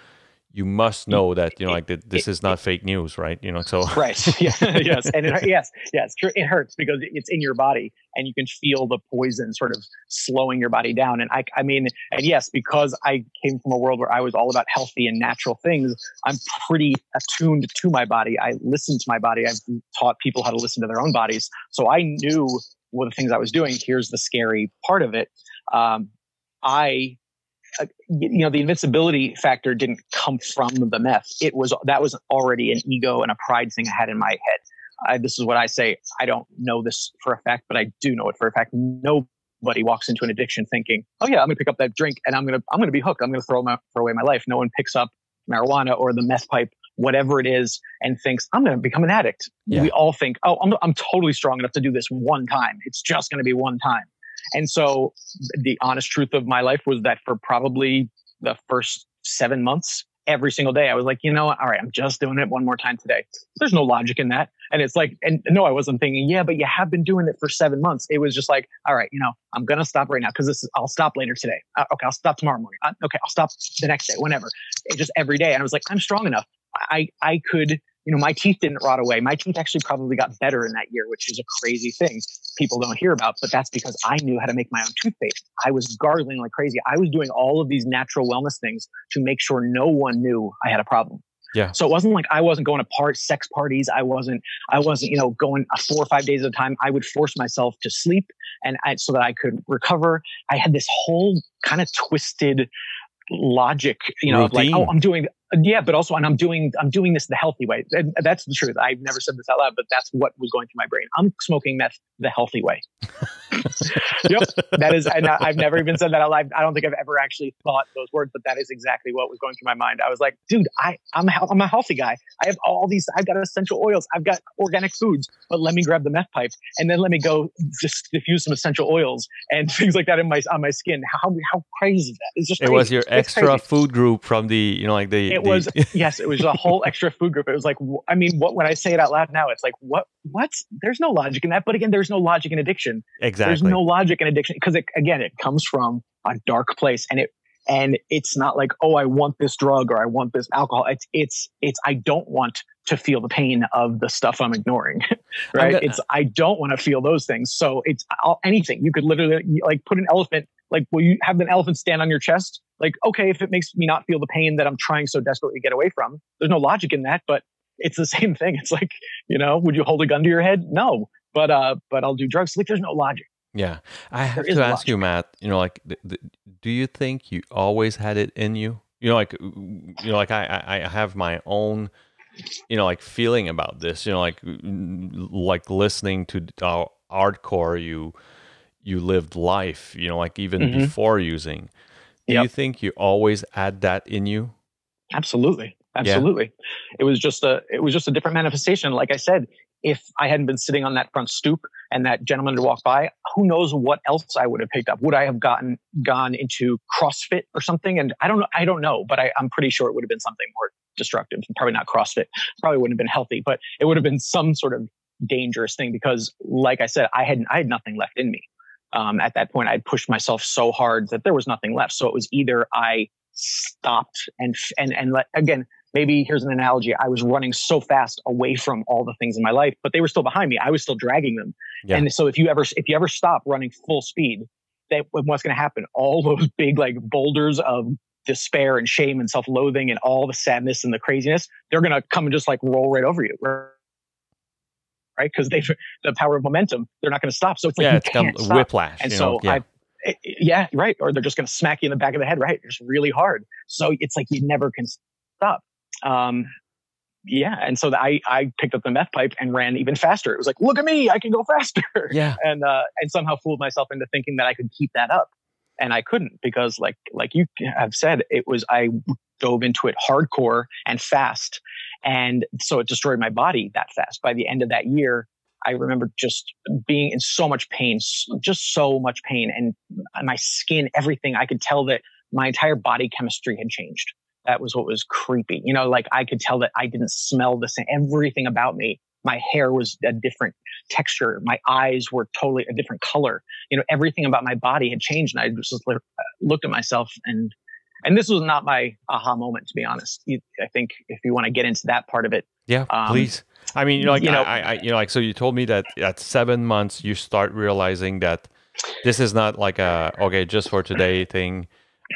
you must know that you know like that this is not fake news right you know so right. Yeah. yes. And it, yes, yes, true. It hurts because it's in your body and you can feel the poison sort of slowing your body down. And I, I mean, and yes, because I came from a world where I was all about healthy and natural things, I'm pretty attuned to my body. I listen to my body. I've taught people how to listen to their own bodies. So I knew what the things I was doing. Here's the scary part of it. Um, I uh, you know the invincibility factor didn't come from the meth. It was that was already an ego and a pride thing i had in my head. I, this is what i say i don't know this for a fact but i do know it for a fact. Nobody walks into an addiction thinking oh yeah i'm going to pick up that drink and i'm going to i'm to be hooked. I'm going to throw my throw away my life. No one picks up marijuana or the meth pipe whatever it is and thinks i'm going to become an addict. Yeah. we all think oh I'm, I'm totally strong enough to do this one time. It's just going to be one time and so the honest truth of my life was that for probably the first seven months, every single day, I was like, you know what? All right, I'm just doing it one more time today. There's no logic in that. And it's like, and no, I wasn't thinking, yeah, but you have been doing it for seven months. It was just like, all right, you know, I'm going to stop right now because this is, I'll stop later today. Uh, okay, I'll stop tomorrow morning. Uh, okay, I'll stop the next day, whenever. It just every day. And I was like, I'm strong enough. I, I could, you know, my teeth didn't rot away. My teeth actually probably got better in that year, which is a crazy thing people don't hear about, but that's because I knew how to make my own toothpaste. I was gargling like crazy. I was doing all of these natural wellness things to make sure no one knew I had a problem. Yeah. So it wasn't like I wasn't going to part sex parties. I wasn't, I wasn't, you know, going uh, four or five days at a time. I would force myself to sleep and I, so that I could recover. I had this whole kind of twisted logic, you know, like, oh, I'm doing, yeah, but also, and I'm doing, I'm doing this the healthy way. And that's the truth. I've never said this out loud, but that's what was going through my brain. I'm smoking meth the healthy way. yep, that is. And I've never even said that out loud. I don't think I've ever actually thought those words, but that is exactly what was going through my mind. I was like, dude, I, I'm, a, I'm a healthy guy. I have all these. I've got essential oils. I've got organic foods. But let me grab the meth pipe and then let me go just diffuse some essential oils and things like that in my on my skin. How how crazy that is! Just it crazy. was your extra food group from the you know like the it was yes it was a whole extra food group. It was like i mean what when i say it out loud now it's like what what? There's no logic in that. But again there's no logic in addiction. Exactly. there's no logic in addiction because it, again it comes from a dark place and it and it's not like oh i want this drug or i want this alcohol. It's it's it's i don't want to feel the pain of the stuff i'm ignoring right? gonna, it's i don't want to feel those things. So it's all, anything. You could literally like put an elephant like will you have an elephant stand on your chest? Like okay if it makes me not feel the pain that i'm trying so desperately to get away from. There's no logic in that but it's the same thing. It's like you know would you hold a gun to your head? No. But uh but i'll do drugs. Like there's no logic. Yeah. I have to ask logic. you matt you know like the, the, do you think you always had it in you? You know like you know like i i have my own you know like feeling about this. You know like like listening to our hardcore you you lived life you know like even mm-hmm. before using. Do yep. you think you always had that in you? Absolutely. Absolutely. Yeah. it was just a it was just a different manifestation. Like i said if i hadn't been sitting on that front stoop and that gentleman had walked by who knows what else i would have picked up? Would i have gotten gone into crossfit or something? And i don't know i don't know but I, i'm pretty sure it would have been something more destructive. Probably not crossfit. Probably wouldn't have been healthy but it would have been some sort of dangerous thing because like i said i had i had nothing left in me um, at that point, I'd pushed myself so hard that there was nothing left. So it was either I stopped and and and let, again, maybe here's an analogy. I was running so fast away from all the things in my life, but they were still behind me. I was still dragging them. Yeah. And so if you ever if you ever stop running full speed, that what's going to happen? All those big like boulders of despair and shame and self-loathing and all the sadness and the craziness, they're going to come and just like roll right over you right? Because they've the power of momentum, they're not going to stop. So it's like yeah, it's come whiplash. And so yeah. I, it, yeah, right. Or they're just going to smack you in the back of the head, right? It's really hard. So it's like you never can stop. Um, yeah, and so I I picked up the meth pipe and ran even faster. It was like, look at me, I can go faster. Yeah, and uh, and somehow fooled myself into thinking that I could keep that up, and I couldn't because like like you have said, it was I dove into it hardcore and fast, and so it destroyed my body that fast. By the end of that year, I remember just being in so much pain, just so much pain, and my skin, everything. I could tell that my entire body chemistry had changed. That was what was creepy. You know, like I could tell that I didn't smell the same. Everything about me, my hair was a different texture. My eyes were totally a different color. You know, everything about my body had changed. And I just looked at myself and and this was not my aha moment to be honest. I think if you want to get into that part of it yeah um, please. I mean you know like you know, I, I, you know like so you told me that at seven months you start realizing that this is not like a okay just for today thing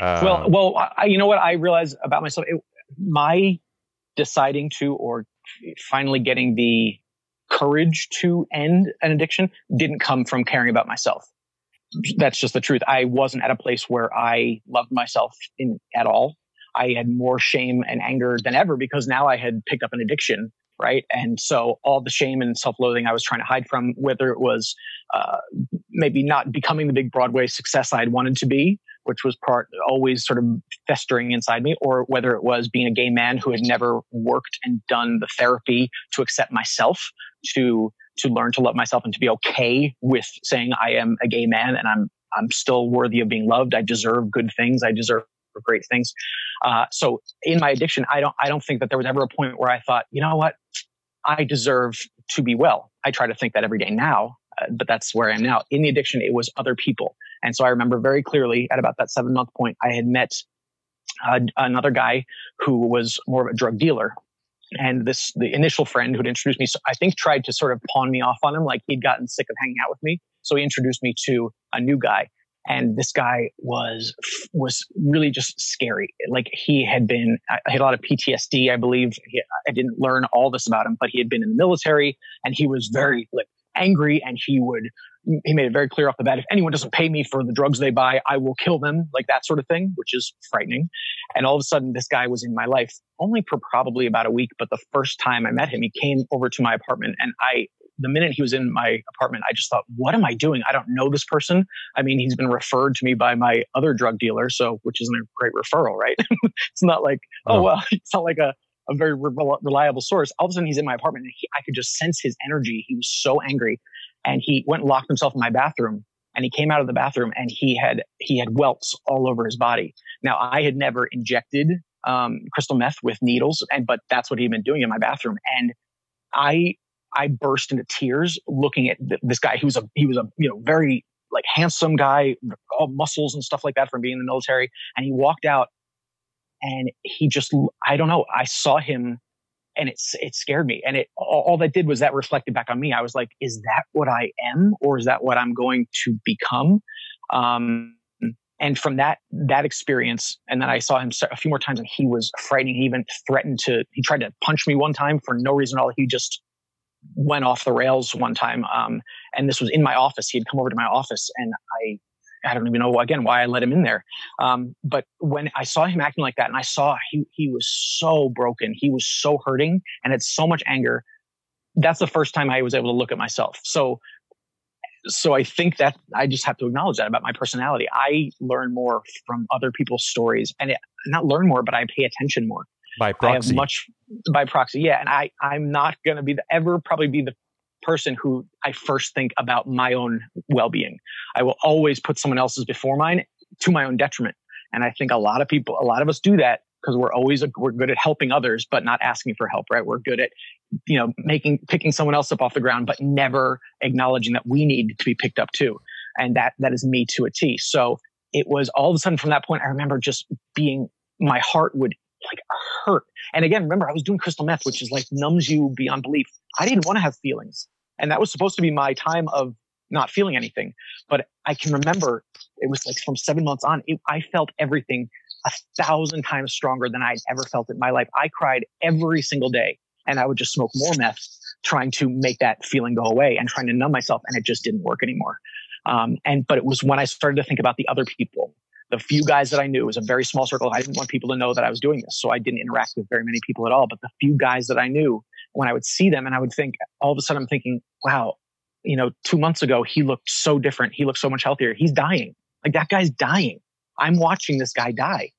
uh, well well I, you know what i realized about myself? It, my deciding to or finally getting the courage to end an addiction didn't come from caring about myself that's just the truth. I wasn't at a place where I loved myself in at all. I had more shame and anger than ever because now I had picked up an addiction, right? And so all the shame and self-loathing I was trying to hide from, whether it was uh, maybe not becoming the big Broadway success I'd wanted to be, which was part always sort of festering inside me, or whether it was being a gay man who had never worked and done the therapy to accept myself, to to learn to love myself and to be okay with saying I am a gay man and I'm I'm still worthy of being loved. I deserve good things. I deserve great things. Uh, so in my addiction, I don't I don't think that there was ever a point where I thought, you know what, I deserve to be well. I try to think that every day now, uh, but that's where I am now. In the addiction, it was other people, and so I remember very clearly at about that seven month point, I had met uh, another guy who was more of a drug dealer and this the initial friend who'd introduced me i think tried to sort of pawn me off on him like he'd gotten sick of hanging out with me. So he introduced me to a new guy and this guy was was really just scary. Like he had been i had a lot of ptsd i believe. He, i didn't learn all this about him but he had been in the military and he was very like angry and he would he made it very clear off the bat if anyone doesn't pay me for the drugs they buy, I will kill them, like that sort of thing, which is frightening. And all of a sudden, this guy was in my life only for probably about a week. But the first time I met him, he came over to my apartment and I the minute he was in my apartment, I just thought, what am I doing? I don't know this person. I mean, he's been referred to me by my other drug dealer, so which isn't a great referral, right? it's not like, oh, oh well, it's not like a, a very re- reliable source. All of a sudden, he's in my apartment, and he, I could just sense his energy. He was so angry, and he went and locked himself in my bathroom. And he came out of the bathroom, and he had he had welts all over his body. Now, I had never injected um, crystal meth with needles, and but that's what he'd been doing in my bathroom, and I I burst into tears looking at th- this guy. He was a he was a you know very like handsome guy, all muscles and stuff like that from being in the military. And he walked out, and he just I don't know. I saw him, and it's it scared me. And it all, all that did was that reflected back on me. I was like, is that what I am, or is that what I'm going to become? Um, and from that that experience and then i saw him a few more times and he was frightening he even threatened to he tried to punch me one time for no reason at all he just went off the rails one time. Um, and this was in my office. He had come over to my office and I, I don't even know again why I let him in there. Um, but when I saw him acting like that and I saw he, he was so broken, he was so hurting and had so much anger. That's the first time I was able to look at myself. So, so I think that I just have to acknowledge that about my personality. I learn more from other people's stories and it, not learn more, but I pay attention more by proxy. I have much by proxy, yeah. And I I'm not going to be the, ever probably be the person who I first think about my own well being. I will always put someone else's before mine to my own detriment. And I think a lot of people, a lot of us do that because we're always we're good at helping others, but not asking for help. Right? We're good at you know making picking someone else up off the ground, but never acknowledging that we need to be picked up too. And that that is me to a T. So it was all of a sudden from that point, I remember just being my heart would like hurt. And again, remember, I was doing crystal meth, which is like numbs you beyond belief. I didn't want to have feelings. And that was supposed to be my time of not feeling anything. But I can remember it was like from seven months on, it, I felt everything a thousand times stronger than I'd ever felt in my life. I cried every single day and I would just smoke more meth trying to make that feeling go away and trying to numb myself. And it just didn't work anymore. Um, and, but it was when I started to think about the other people the few guys that I knew it was a very small circle. I didn't want people to know that I was doing this. So I didn't interact with very many people at all. But the few guys that I knew, when I would see them and I would think, all of a sudden I'm thinking, wow, you know, two months ago, he looked so different. He looked so much healthier. He's dying. Like that guy's dying. I'm watching this guy die.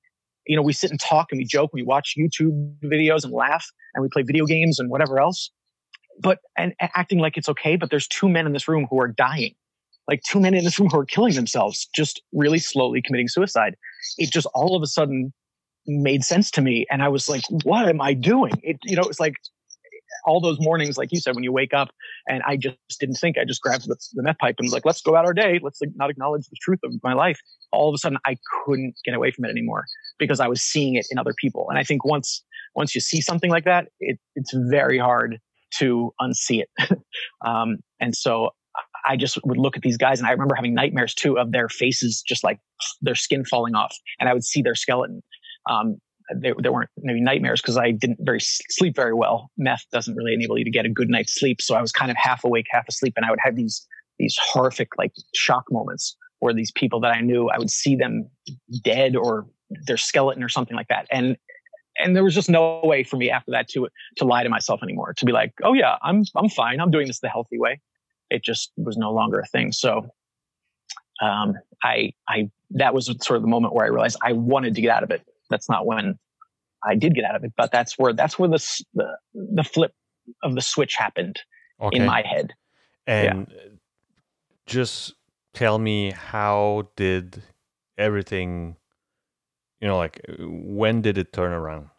You know, we sit and talk and we joke, we watch YouTube videos and laugh and we play video games and whatever else. But and acting like it's okay, but there's two men in this room who are dying like two men in this room who are killing themselves, just really slowly committing suicide. It just all of a sudden made sense to me. And I was like, what am I doing? It, you know, it's like all those mornings, like you said, when you wake up and I just didn't think, I just grabbed the, the meth pipe and was like, let's go out our day. Let's not acknowledge the truth of my life. All of a sudden I couldn't get away from it anymore because I was seeing it in other people. And I think once, once you see something like that, it, it's very hard to unsee it. um, and so I just would look at these guys and I remember having nightmares too of their faces, just like their skin falling off and I would see their skeleton. Um, there, there weren't maybe nightmares because I didn't very sleep very well. Meth doesn't really enable you to get a good night's sleep. So I was kind of half awake, half asleep. And I would have these, these horrific like shock moments where these people that I knew, I would see them dead or their skeleton or something like that. And and there was just no way for me after that to to lie to myself anymore to be like oh yeah i'm i'm fine i'm doing this the healthy way it just was no longer a thing. So um, I I that was sort of the moment where I realized I wanted to get out of it. That's not when I did get out of it, but that's where that's where the the, the flip of the switch happened okay. in my head. And yeah. just tell me how did everything you know like when did it turn around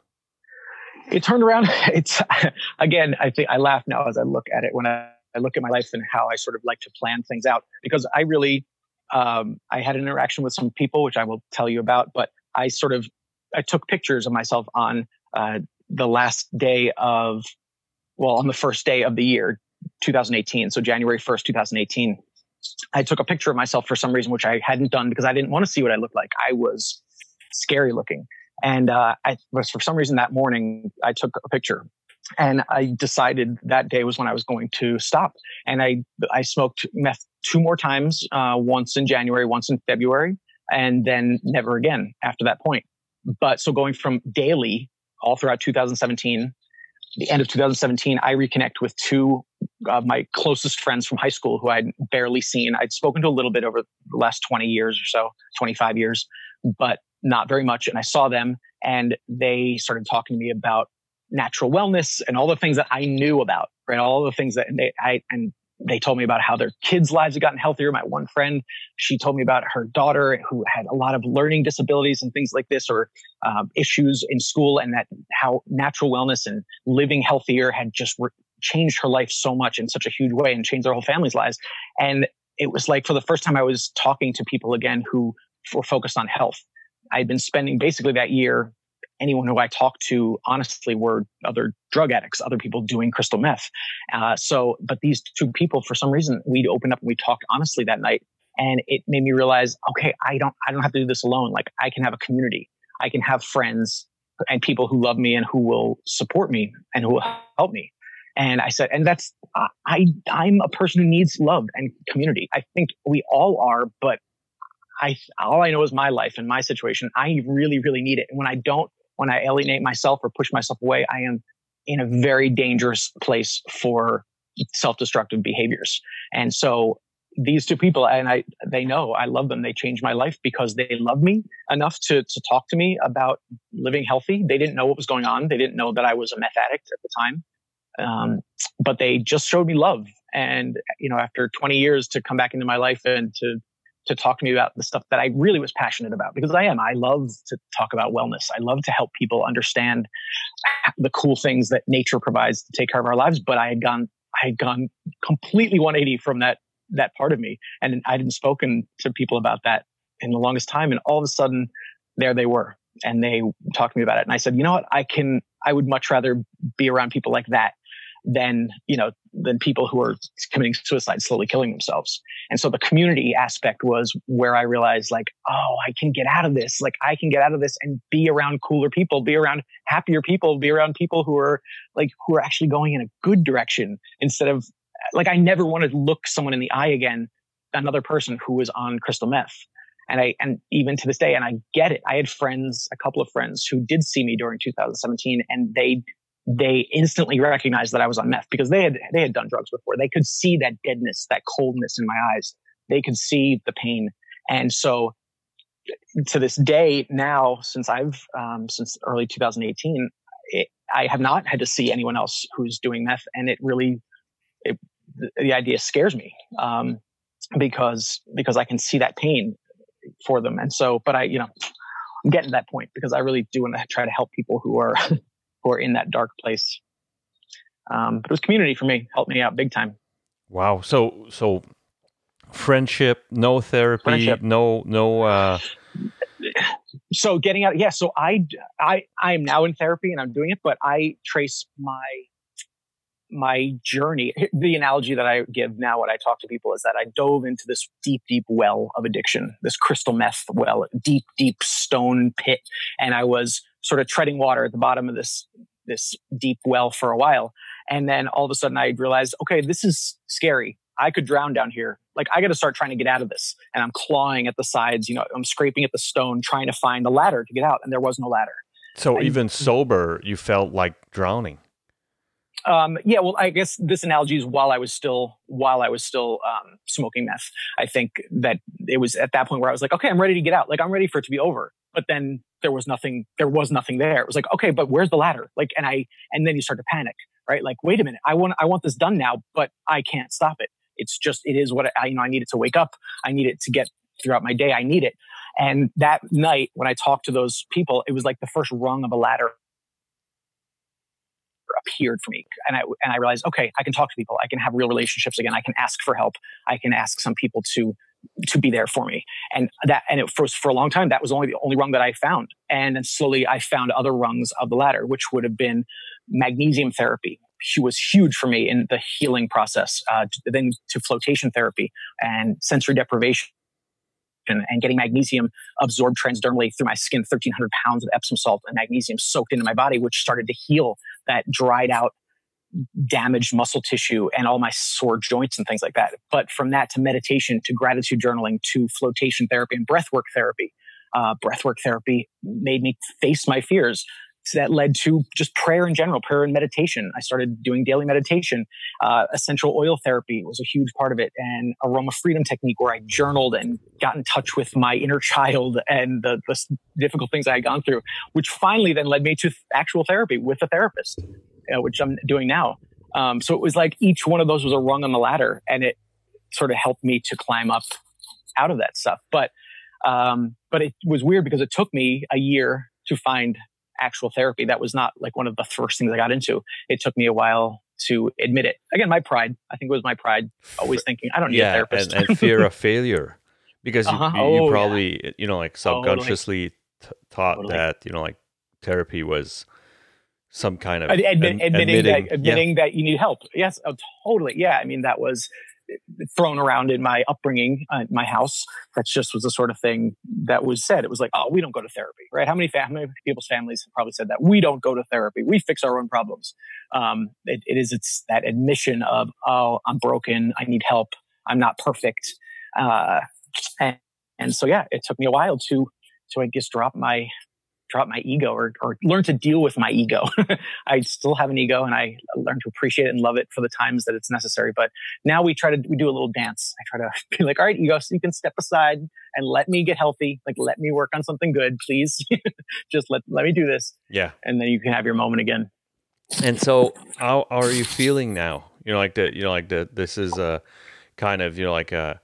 it turned around it's again i think i laugh now as i look at it when i I look at my life and how I sort of like to plan things out because I really, um, I had an interaction with some people, which I will tell you about, but I sort of, I took pictures of myself on uh, the last day of, well, on the first day of the year, 2018. So January 1st, 2018. I took a picture of myself for some reason, which I hadn't done because I didn't want to see what I looked like. I was scary looking. And uh, I was, for some reason that morning, I took a picture and I decided that day was when I was going to stop. And I I smoked meth two more times, uh, once in January, once in February, and then never again after that point. But so going from daily all throughout 2017, the end of 2017, I reconnect with two of my closest friends from high school who I'd barely seen. I'd spoken to a little bit over the last 20 years or so, 25 years, but not very much. And I saw them and they started talking to me about natural wellness and all the things that I knew about, right? All the things that they, I, and they told me about how their kids' lives had gotten healthier. My one friend, she told me about her daughter who had a lot of learning disabilities and things like this, or um, issues in school, and that how natural wellness and living healthier had just re- changed her life so much in such a huge way and changed their whole family's lives. And it was like for the first time, I was talking to people again who were focused on health. I'd been spending basically that year anyone who I talked to, honestly, were other drug addicts, other people doing crystal meth. Uh, so, but these two people, for some reason, we opened up and we talked honestly that night, and it made me realize, okay, I don't, I don't have to do this alone. Like, I can have a community, I can have friends and people who love me and who will support me and who will help me. And I said, and that's, I, I'm a person who needs love and community. I think we all are, but I, all I know is my life and my situation. I really, really need it. And when I don't when I alienate myself or push myself away, I am in a very dangerous place for self-destructive behaviors. And so these two people, and I, they know I love them. They changed my life because they love me enough to, to talk to me about living healthy. They didn't know what was going on. They didn't know that I was a meth addict at the time. Um, but they just showed me love. And, you know, after 20 years to come back into my life and to to talk to me about the stuff that I really was passionate about because I am. I love to talk about wellness. I love to help people understand the cool things that nature provides to take care of our lives. But I had gone, I had gone completely 180 from that that part of me, and I hadn't spoken to people about that in the longest time. And all of a sudden, there they were, and they talked to me about it. And I said, you know what? I can. I would much rather be around people like that than you know than people who are committing suicide slowly killing themselves. And so the community aspect was where i realized like oh i can get out of this. Like i can get out of this and be around cooler people be around happier people be around people who are like who are actually going in a good direction instead of like i never wanted to look someone in the eye again another person who was on crystal meth. And I, and even to this day, and I get it. I had friends, a couple of friends who did see me during 2017 and they they instantly recognized that I was on meth because they had they had done drugs before. They could see that deadness, that coldness in my eyes. They could see the pain, and so to this day now, since I've um, since early 2018, it, I have not had to see anyone else who's doing meth, and it really it, the idea scares me um, because because I can see that pain for them, and so but I you know I'm getting to that point because I really do want to try to help people who are who are in that dark place. Um, but it was community for me, helped me out big time. Wow. So, so friendship, no therapy, friendship. no, no, uh, so getting out, yeah. So I, I, I am now in therapy and I'm doing it, but I trace my, my journey. The analogy that I give now when I talk to people is that I dove into this deep, deep well of addiction, this crystal meth well, deep, deep stone pit. And I was sort of treading water at the bottom of this this deep well for a while. And then all of a sudden I realized, okay, this is scary. I could drown down here. Like I got to start trying to get out of this. And I'm clawing at the sides, you know, I'm scraping at the stone trying to find a ladder to get out and there was no ladder. So even sober, you felt like drowning. Um, yeah, well, I guess this analogy is while I was still while I was still um, smoking meth. I think that it was at that point where I was like, okay, I'm ready to get out. Like I'm ready for it to be over. But then there was nothing. There was nothing there. It was like, okay, but where's the ladder? Like, and I and then you start to panic, right? Like, wait a minute, I want I want this done now, but I can't stop it. It's just it is what I you know. I need it to wake up. I need it to get throughout my day. I need it. And that night when I talked to those people, it was like the first rung of a ladder appeared for me. And I, and I realized, okay, I can talk to people. I can have real relationships again. I can ask for help. I can ask some people to, to be there for me. And that, and it for, for a long time, that was only the only rung that I found. And then slowly I found other rungs of the ladder, which would have been magnesium therapy, She was huge for me in the healing process. Uh, then to flotation therapy and sensory deprivation and, and getting magnesium absorbed transdermally through my skin, 1,300 pounds of Epsom salt and magnesium soaked into my body, which started to heal that dried out damaged muscle tissue and all my sore joints and things like that. But from that to meditation to gratitude journaling to flotation therapy and breathwork therapy, uh, breathwork therapy made me face my fears. So that led to just prayer in general, prayer and meditation. I started doing daily meditation. Uh, essential oil therapy was a huge part of it, and aroma freedom technique, where I journaled and got in touch with my inner child and the, the difficult things I had gone through, which finally then led me to actual therapy with a therapist, uh, which I'm doing now. Um, so it was like each one of those was a rung on the ladder, and it sort of helped me to climb up out of that stuff. But um, but it was weird because it took me a year to find actual therapy. That was not like one of the first things I got into. It took me a while to admit it. Again, my pride. I think it was my pride always thinking I don't need yeah, a therapist. and, and fear of failure, because you, uh-huh. you, you oh, probably yeah. you know like subconsciously t- thought totally. that you know like therapy was some kind of Admit, admitting, admitting that admitting yeah. that you need help. Yes, oh, totally. Yeah, I mean that was thrown around in my upbringing, uh, my house. That just was the sort of thing that was said. It was like, oh, we don't go to therapy, right? How many, how many people's families have probably said that? We don't go to therapy. We fix our own problems. Um, it, it is, it's that admission of, oh, I'm broken. I need help. I'm not perfect. Uh, and, and so, yeah, it took me a while to, to, I guess, drop my, drop my ego or, or learn to deal with my ego. I still have an ego and I learn to appreciate it and love it for the times that it's necessary. But now we try to, we do a little dance. I try to be like, all right, ego, so you can step aside and let me get healthy. Like, let me work on something good, please. Just let, let me do this. Yeah. And then you can have your moment again. And so how, how are you feeling now? You know, like that, you know, like that, this is a kind of, you know, like a,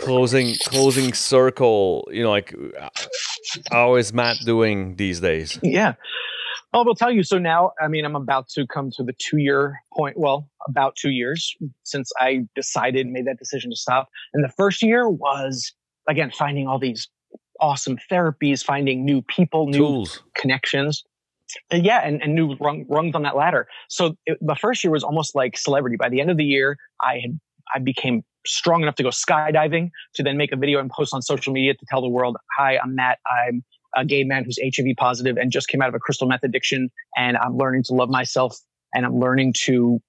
closing closing circle you know like how is matt doing these days yeah oh, I will tell you. So now, I mean, I'm about to come to the two year point. Well, about two years since I decided, made that decision to stop. And the first year was, again, finding all these awesome therapies, finding new people, new Tools. connections. Yeah, and, and new rung, rungs on that ladder. So it, the first year was almost like celebrity. By the end of the year, I had I became strong enough to go skydiving, to then make a video and post on social media to tell the world, hi, I'm Matt. I'm a gay man who's HIV positive and just came out of a crystal meth addiction. And I'm learning to love myself and I'm learning to,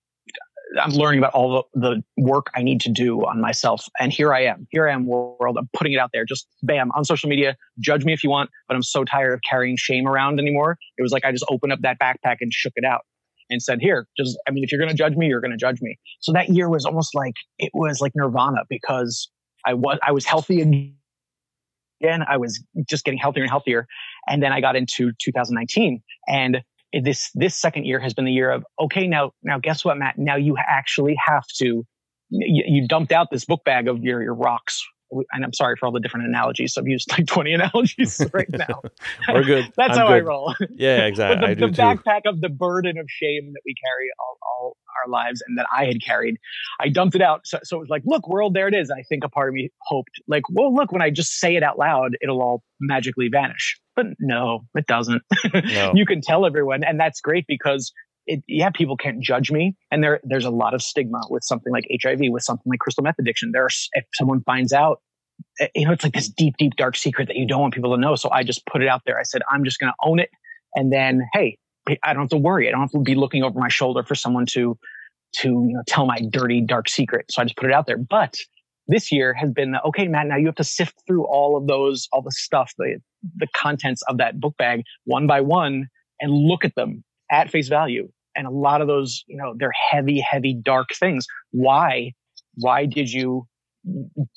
I'm learning about all the, the work I need to do on myself. And here I am. Here I am, world. I'm putting it out there. Just bam on social media. Judge me if you want, but I'm so tired of carrying shame around anymore. It was like I just opened up that backpack and shook it out and said, here, just, I mean, if you're going to judge me, you're going to judge me. So that year was almost like, it was like nirvana because I was, I was healthy again. I was just getting healthier and healthier. And then I got into 2019 and this, this second year has been the year of, okay, now, now guess what, Matt? Now you actually have to, you, you dumped out this book bag of your, your rocks and I'm sorry for all the different analogies. I've used like 20 analogies right now. We're good. That's I'm how good. I roll. Yeah, exactly. the, I do the backpack of the burden of shame that we carry all, all, our lives and that I had carried, I dumped it out. So, so it was like, look, world, there it is. I think a part of me hoped, like, well, look, when I just say it out loud, it'll all magically vanish. But no, it doesn't. No. you can tell everyone. And that's great because it, yeah, people can't judge me. And there, there's a lot of stigma with something like HIV, with something like crystal meth addiction. There's, if someone finds out Eh, you know, it's like this deep, deep, dark secret that you don't want people to know. So I just put it out there. I said, I'm just going to own it. And then, hey, I don't have to worry. I don't have to be looking over my shoulder for someone to, to, you know, tell my dirty, dark secret. So I just put it out there. But this year has been, okay, Matt, now you have to sift through all of those, all the stuff, the, the contents of that book bag one by one and look at them at face value. And a lot of those, you know, they're heavy, heavy, dark things. Why? Why did you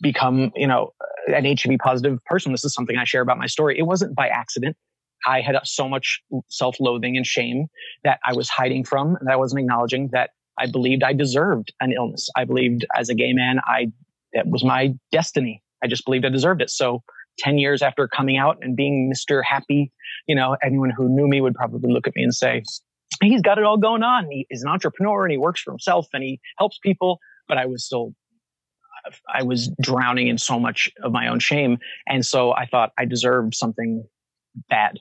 become, you know, an HIV positive person. This is something I share about my story. It wasn't by accident. I had so much self loathing and shame that I was hiding from and that I wasn't acknowledging that I believed I deserved an illness. I believed as a gay man, I, it was my destiny. I just believed I deserved it. So 10 years after coming out and being Mr. Happy, you know, anyone who knew me would probably look at me and say, he's got it all going on. He is an entrepreneur and he works for himself and he helps people. But I was still I was drowning in so much of my own shame. And so I thought I deserved something bad.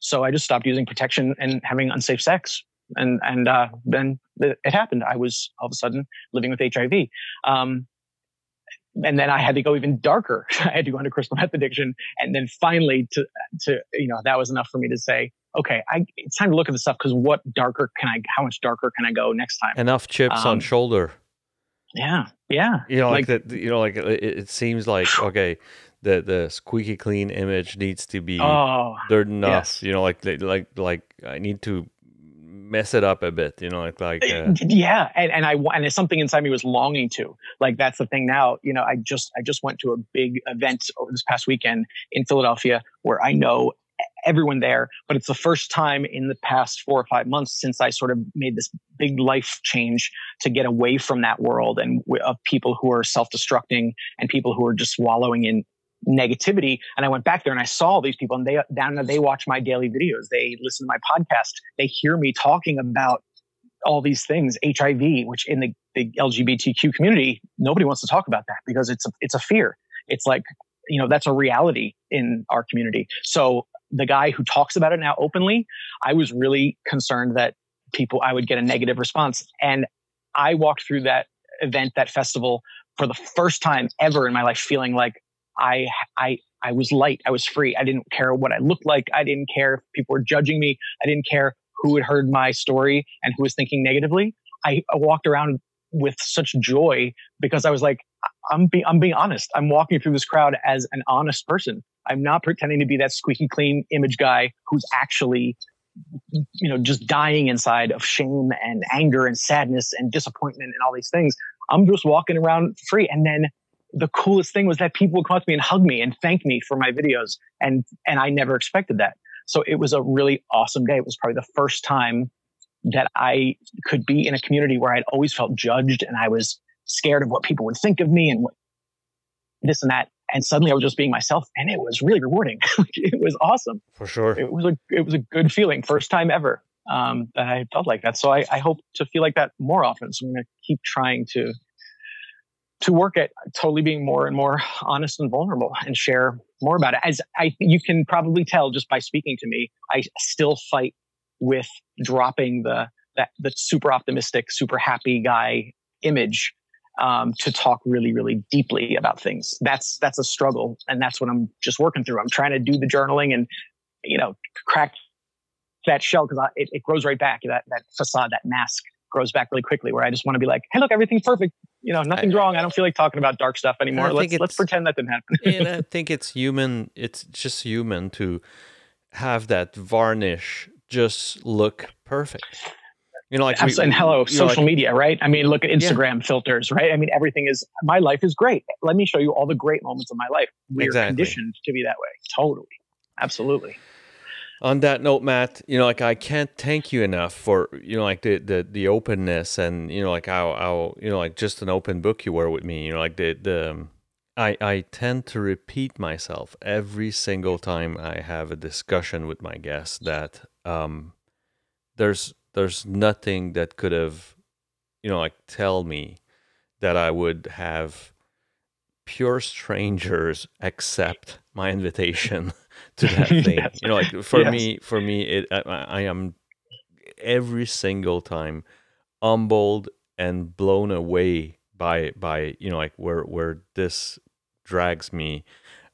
So I just stopped using protection and having unsafe sex. And, and, uh, then it happened. I was all of a sudden living with HIV. Um, and then I had to go even darker. I had to go into crystal meth addiction, and then finally to to you know that was enough for me to say, okay, I, it's time to look at the stuff because what darker can I? How much darker can I go next time? Enough chips um, on shoulder. Yeah, yeah. You know, like, like that. You know, like it, it seems like okay, the the squeaky clean image needs to be oh, dirt enough. Yes. You know, like like like I need to mess it up a bit, you know, like like uh, yeah, and and I and it's something inside me was longing to. Like that's the thing now. You know, I just I just went to a big event over this past weekend in Philadelphia where I know everyone there, but it's the first time in the past four or five months since I sort of made this big life change to get away from that world and of people who are self-destructing and people who are just wallowing in negativity. And I went back there and I saw these people and they down there, they watch my daily videos. They listen to my podcast. They hear me talking about all these things, HIV, which in the, the LGBTQ community, nobody wants to talk about that because it's a, it's a fear. It's like, you know, that's a reality in our community. So the guy who talks about it now openly, I was really concerned that people, I would get a negative response. And I walked through that event, that festival for the first time ever in my life, feeling like I, I, I was light. I was free. I didn't care what I looked like. I didn't care if people were judging me. I didn't care who had heard my story and who was thinking negatively. I, walked around with such joy because I was like, I'm, be, I'm being honest. I'm walking through this crowd as an honest person. I'm not pretending to be that squeaky clean image guy who's actually, you know, just dying inside of shame and anger and sadness and disappointment and all these things. I'm just walking around free. And then the coolest thing was that people would come up to me and hug me and thank me for my videos. And, and I never expected that. So it was a really awesome day. It was probably the first time that I could be in a community where I'd always felt judged and I was scared of what people would think of me and what, this and that. And suddenly I was just being myself and it was really rewarding. it was awesome. For sure. It was a, it was a good feeling. First time ever, um, that I felt like that. So I, I hope to feel like that more often. So I'm going to keep trying to to work at totally being more and more honest and vulnerable and share more about it. As I, you can probably tell just by speaking to me, I still fight with dropping the that the super optimistic, super happy guy image um, to talk really, really deeply about things. That's that's a struggle, and that's what I'm just working through. I'm trying to do the journaling and you know crack that shell because it, it grows right back. That that facade, that mask grows back really quickly where I just want to be like, hey, look, everything's perfect. You know, nothing's I, wrong. I don't feel like talking about dark stuff anymore. Let's let's pretend that didn't happen. and I think it's human. It's just human to have that varnish just look perfect. You know, like we, and hello, social like, media, right? I mean, look at Instagram yeah. filters, right? I mean, everything is my life is great. Let me show you all the great moments of my life. We're exactly. conditioned to be that way. Totally, absolutely on that note, Matt, you know, like I can't thank you enough for you know, like the the, the openness and you know, like how how you know, like just an open book you were with me. You know, like the the um, I I tend to repeat myself every single time I have a discussion with my guests that um there's there's nothing that could have you know like tell me that I would have pure strangers accept my invitation to that thing. yes. You know, like for yes. me, for me, it I, I, am every single time humbled and blown away by by you know like where where this drags me.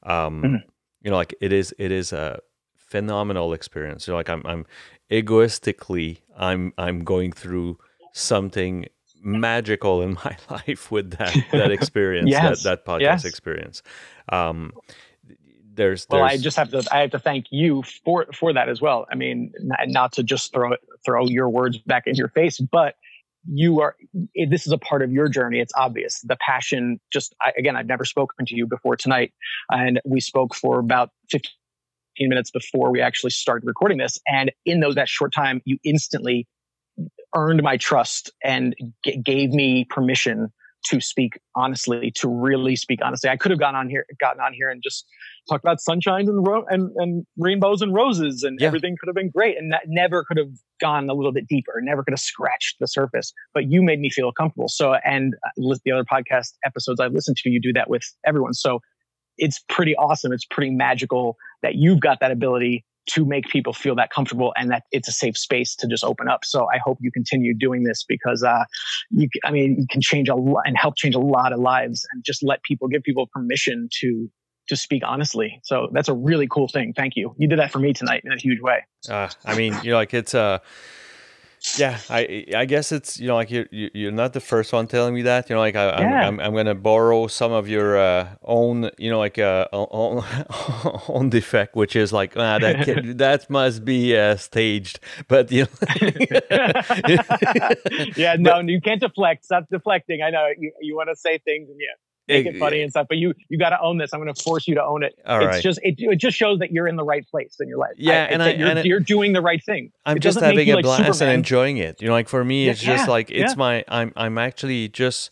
Um, mm-hmm. You know, like it is it is a phenomenal experience. You know, like I'm I'm egoistically I'm I'm going through something magical in my life with that that experience yes. that that podcast yes. experience um there's, well. I just have to I have to thank you for for that as well. I mean, not to just throw throw your words back in your face, but you are this is a part of your journey it's obvious the passion just I, again i've never spoken to you before tonight and we spoke for about 15 minutes before we actually started recording this and in those that short time you instantly earned my trust and g- gave me permission to speak honestly, to really speak honestly. I could have gone on here, gotten on here and just talked about sunshine and ro- and, and rainbows and roses, and yeah. everything could have been great, and that never could have gone a little bit deeper, never could have scratched the surface. But you made me feel comfortable. So, and uh, the other podcast episodes I've listened to, you do that with everyone. So, it's pretty awesome. It's pretty magical that you've got that ability to make people feel that comfortable and that it's a safe space to just open up. So I hope you continue doing this because, uh, you, I mean, you can change a lot and help change a lot of lives and just let people give people permission to to speak honestly. So that's a really cool thing. Thank you. You did that for me tonight in a huge way. Uh, I mean, you know, like it's uh yeah, I I guess it's you know like you're you're not the first one telling me that. You know, like I, am yeah. I'm, I'm gonna borrow some of your uh, own you know like uh, own own defect, which is like ah, that can, that must be uh, staged. But you know, yeah, no, but, you can't deflect. Stop deflecting. I know you you want to say things and yeah make it, funny and stuff. But you you got to own this. I'm going to force you to own it. All it's right. just it, it just shows that you're in the right place in your life. Yeah, I, and I, you're, and you're doing the right thing. I'm it just having a like blast Superman. and enjoying it. You know, like for me, yeah, it's just yeah, like it's yeah. my I'm I'm actually just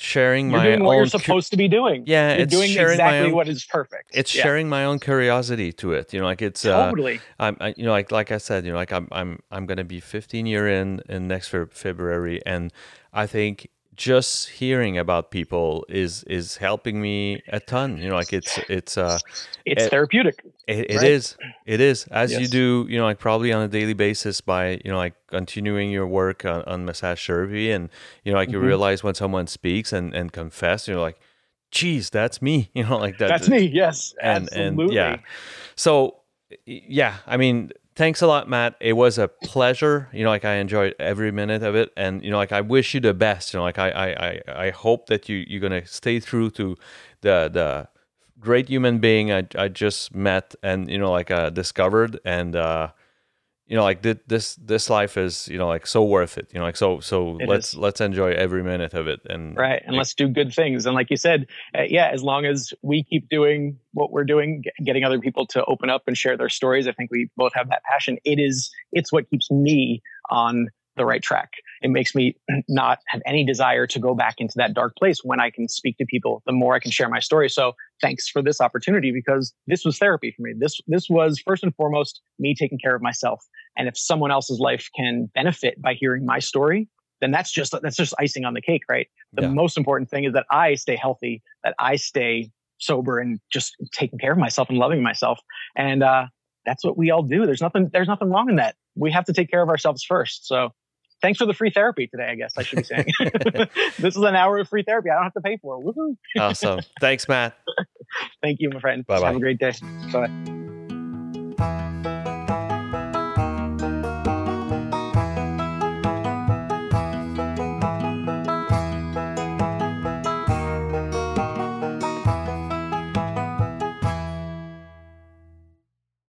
sharing you're my doing what own you're supposed to be doing. Yeah, you're it's doing sharing exactly my own, what is perfect. It's yeah. sharing my own curiosity to it. You know, like it's totally. Uh, I'm, I, you know, like like I said, you know, like I'm I'm I'm gonna be 15 year in in next February, and I think just hearing about people is is helping me a ton you know like it's it's uh it's it, therapeutic it, it right? is it is as yes. you do you know like probably on a daily basis by you know like continuing your work on, on massage therapy and you know like mm-hmm. you realize when someone speaks and and confess you're like geez that's me you know like that that's me yes and absolutely. and yeah so yeah i mean thanks a lot, Matt. It was a pleasure. You know, like I enjoyed every minute of it, and you know, like I wish you the best. You know, like I I I hope that you you're gonna stay true to the the great human being I I just met and you know like uh, discovered and uh, you know like this this life is you know like so worth it you know like so so It let's is. let's enjoy every minute of it and right and let's do good things and like you said uh, yeah as long as we keep doing what we're doing getting other people to open up and share their stories i think we both have that passion it is it's what keeps me on the right track. It makes me not have any desire to go back into that dark place when i can speak to people the more i can share my story. So thanks for this opportunity because this was therapy for me. This this was first and foremost me taking care of myself. And if someone else's life can benefit by hearing my story then that's just that's just icing on the cake right? The Yeah. most important thing is that i stay healthy that i stay sober and just taking care of myself and loving myself. And uh that's what we all do. There's nothing there's nothing wrong in that. We have to take care of ourselves first. So thanks for the free therapy today i guess i should be saying. This is an hour of free therapy. I don't have to pay for it. Woohoo. awesome. Thanks matt. Thank you my friend. Bye-bye. have a great day. Bye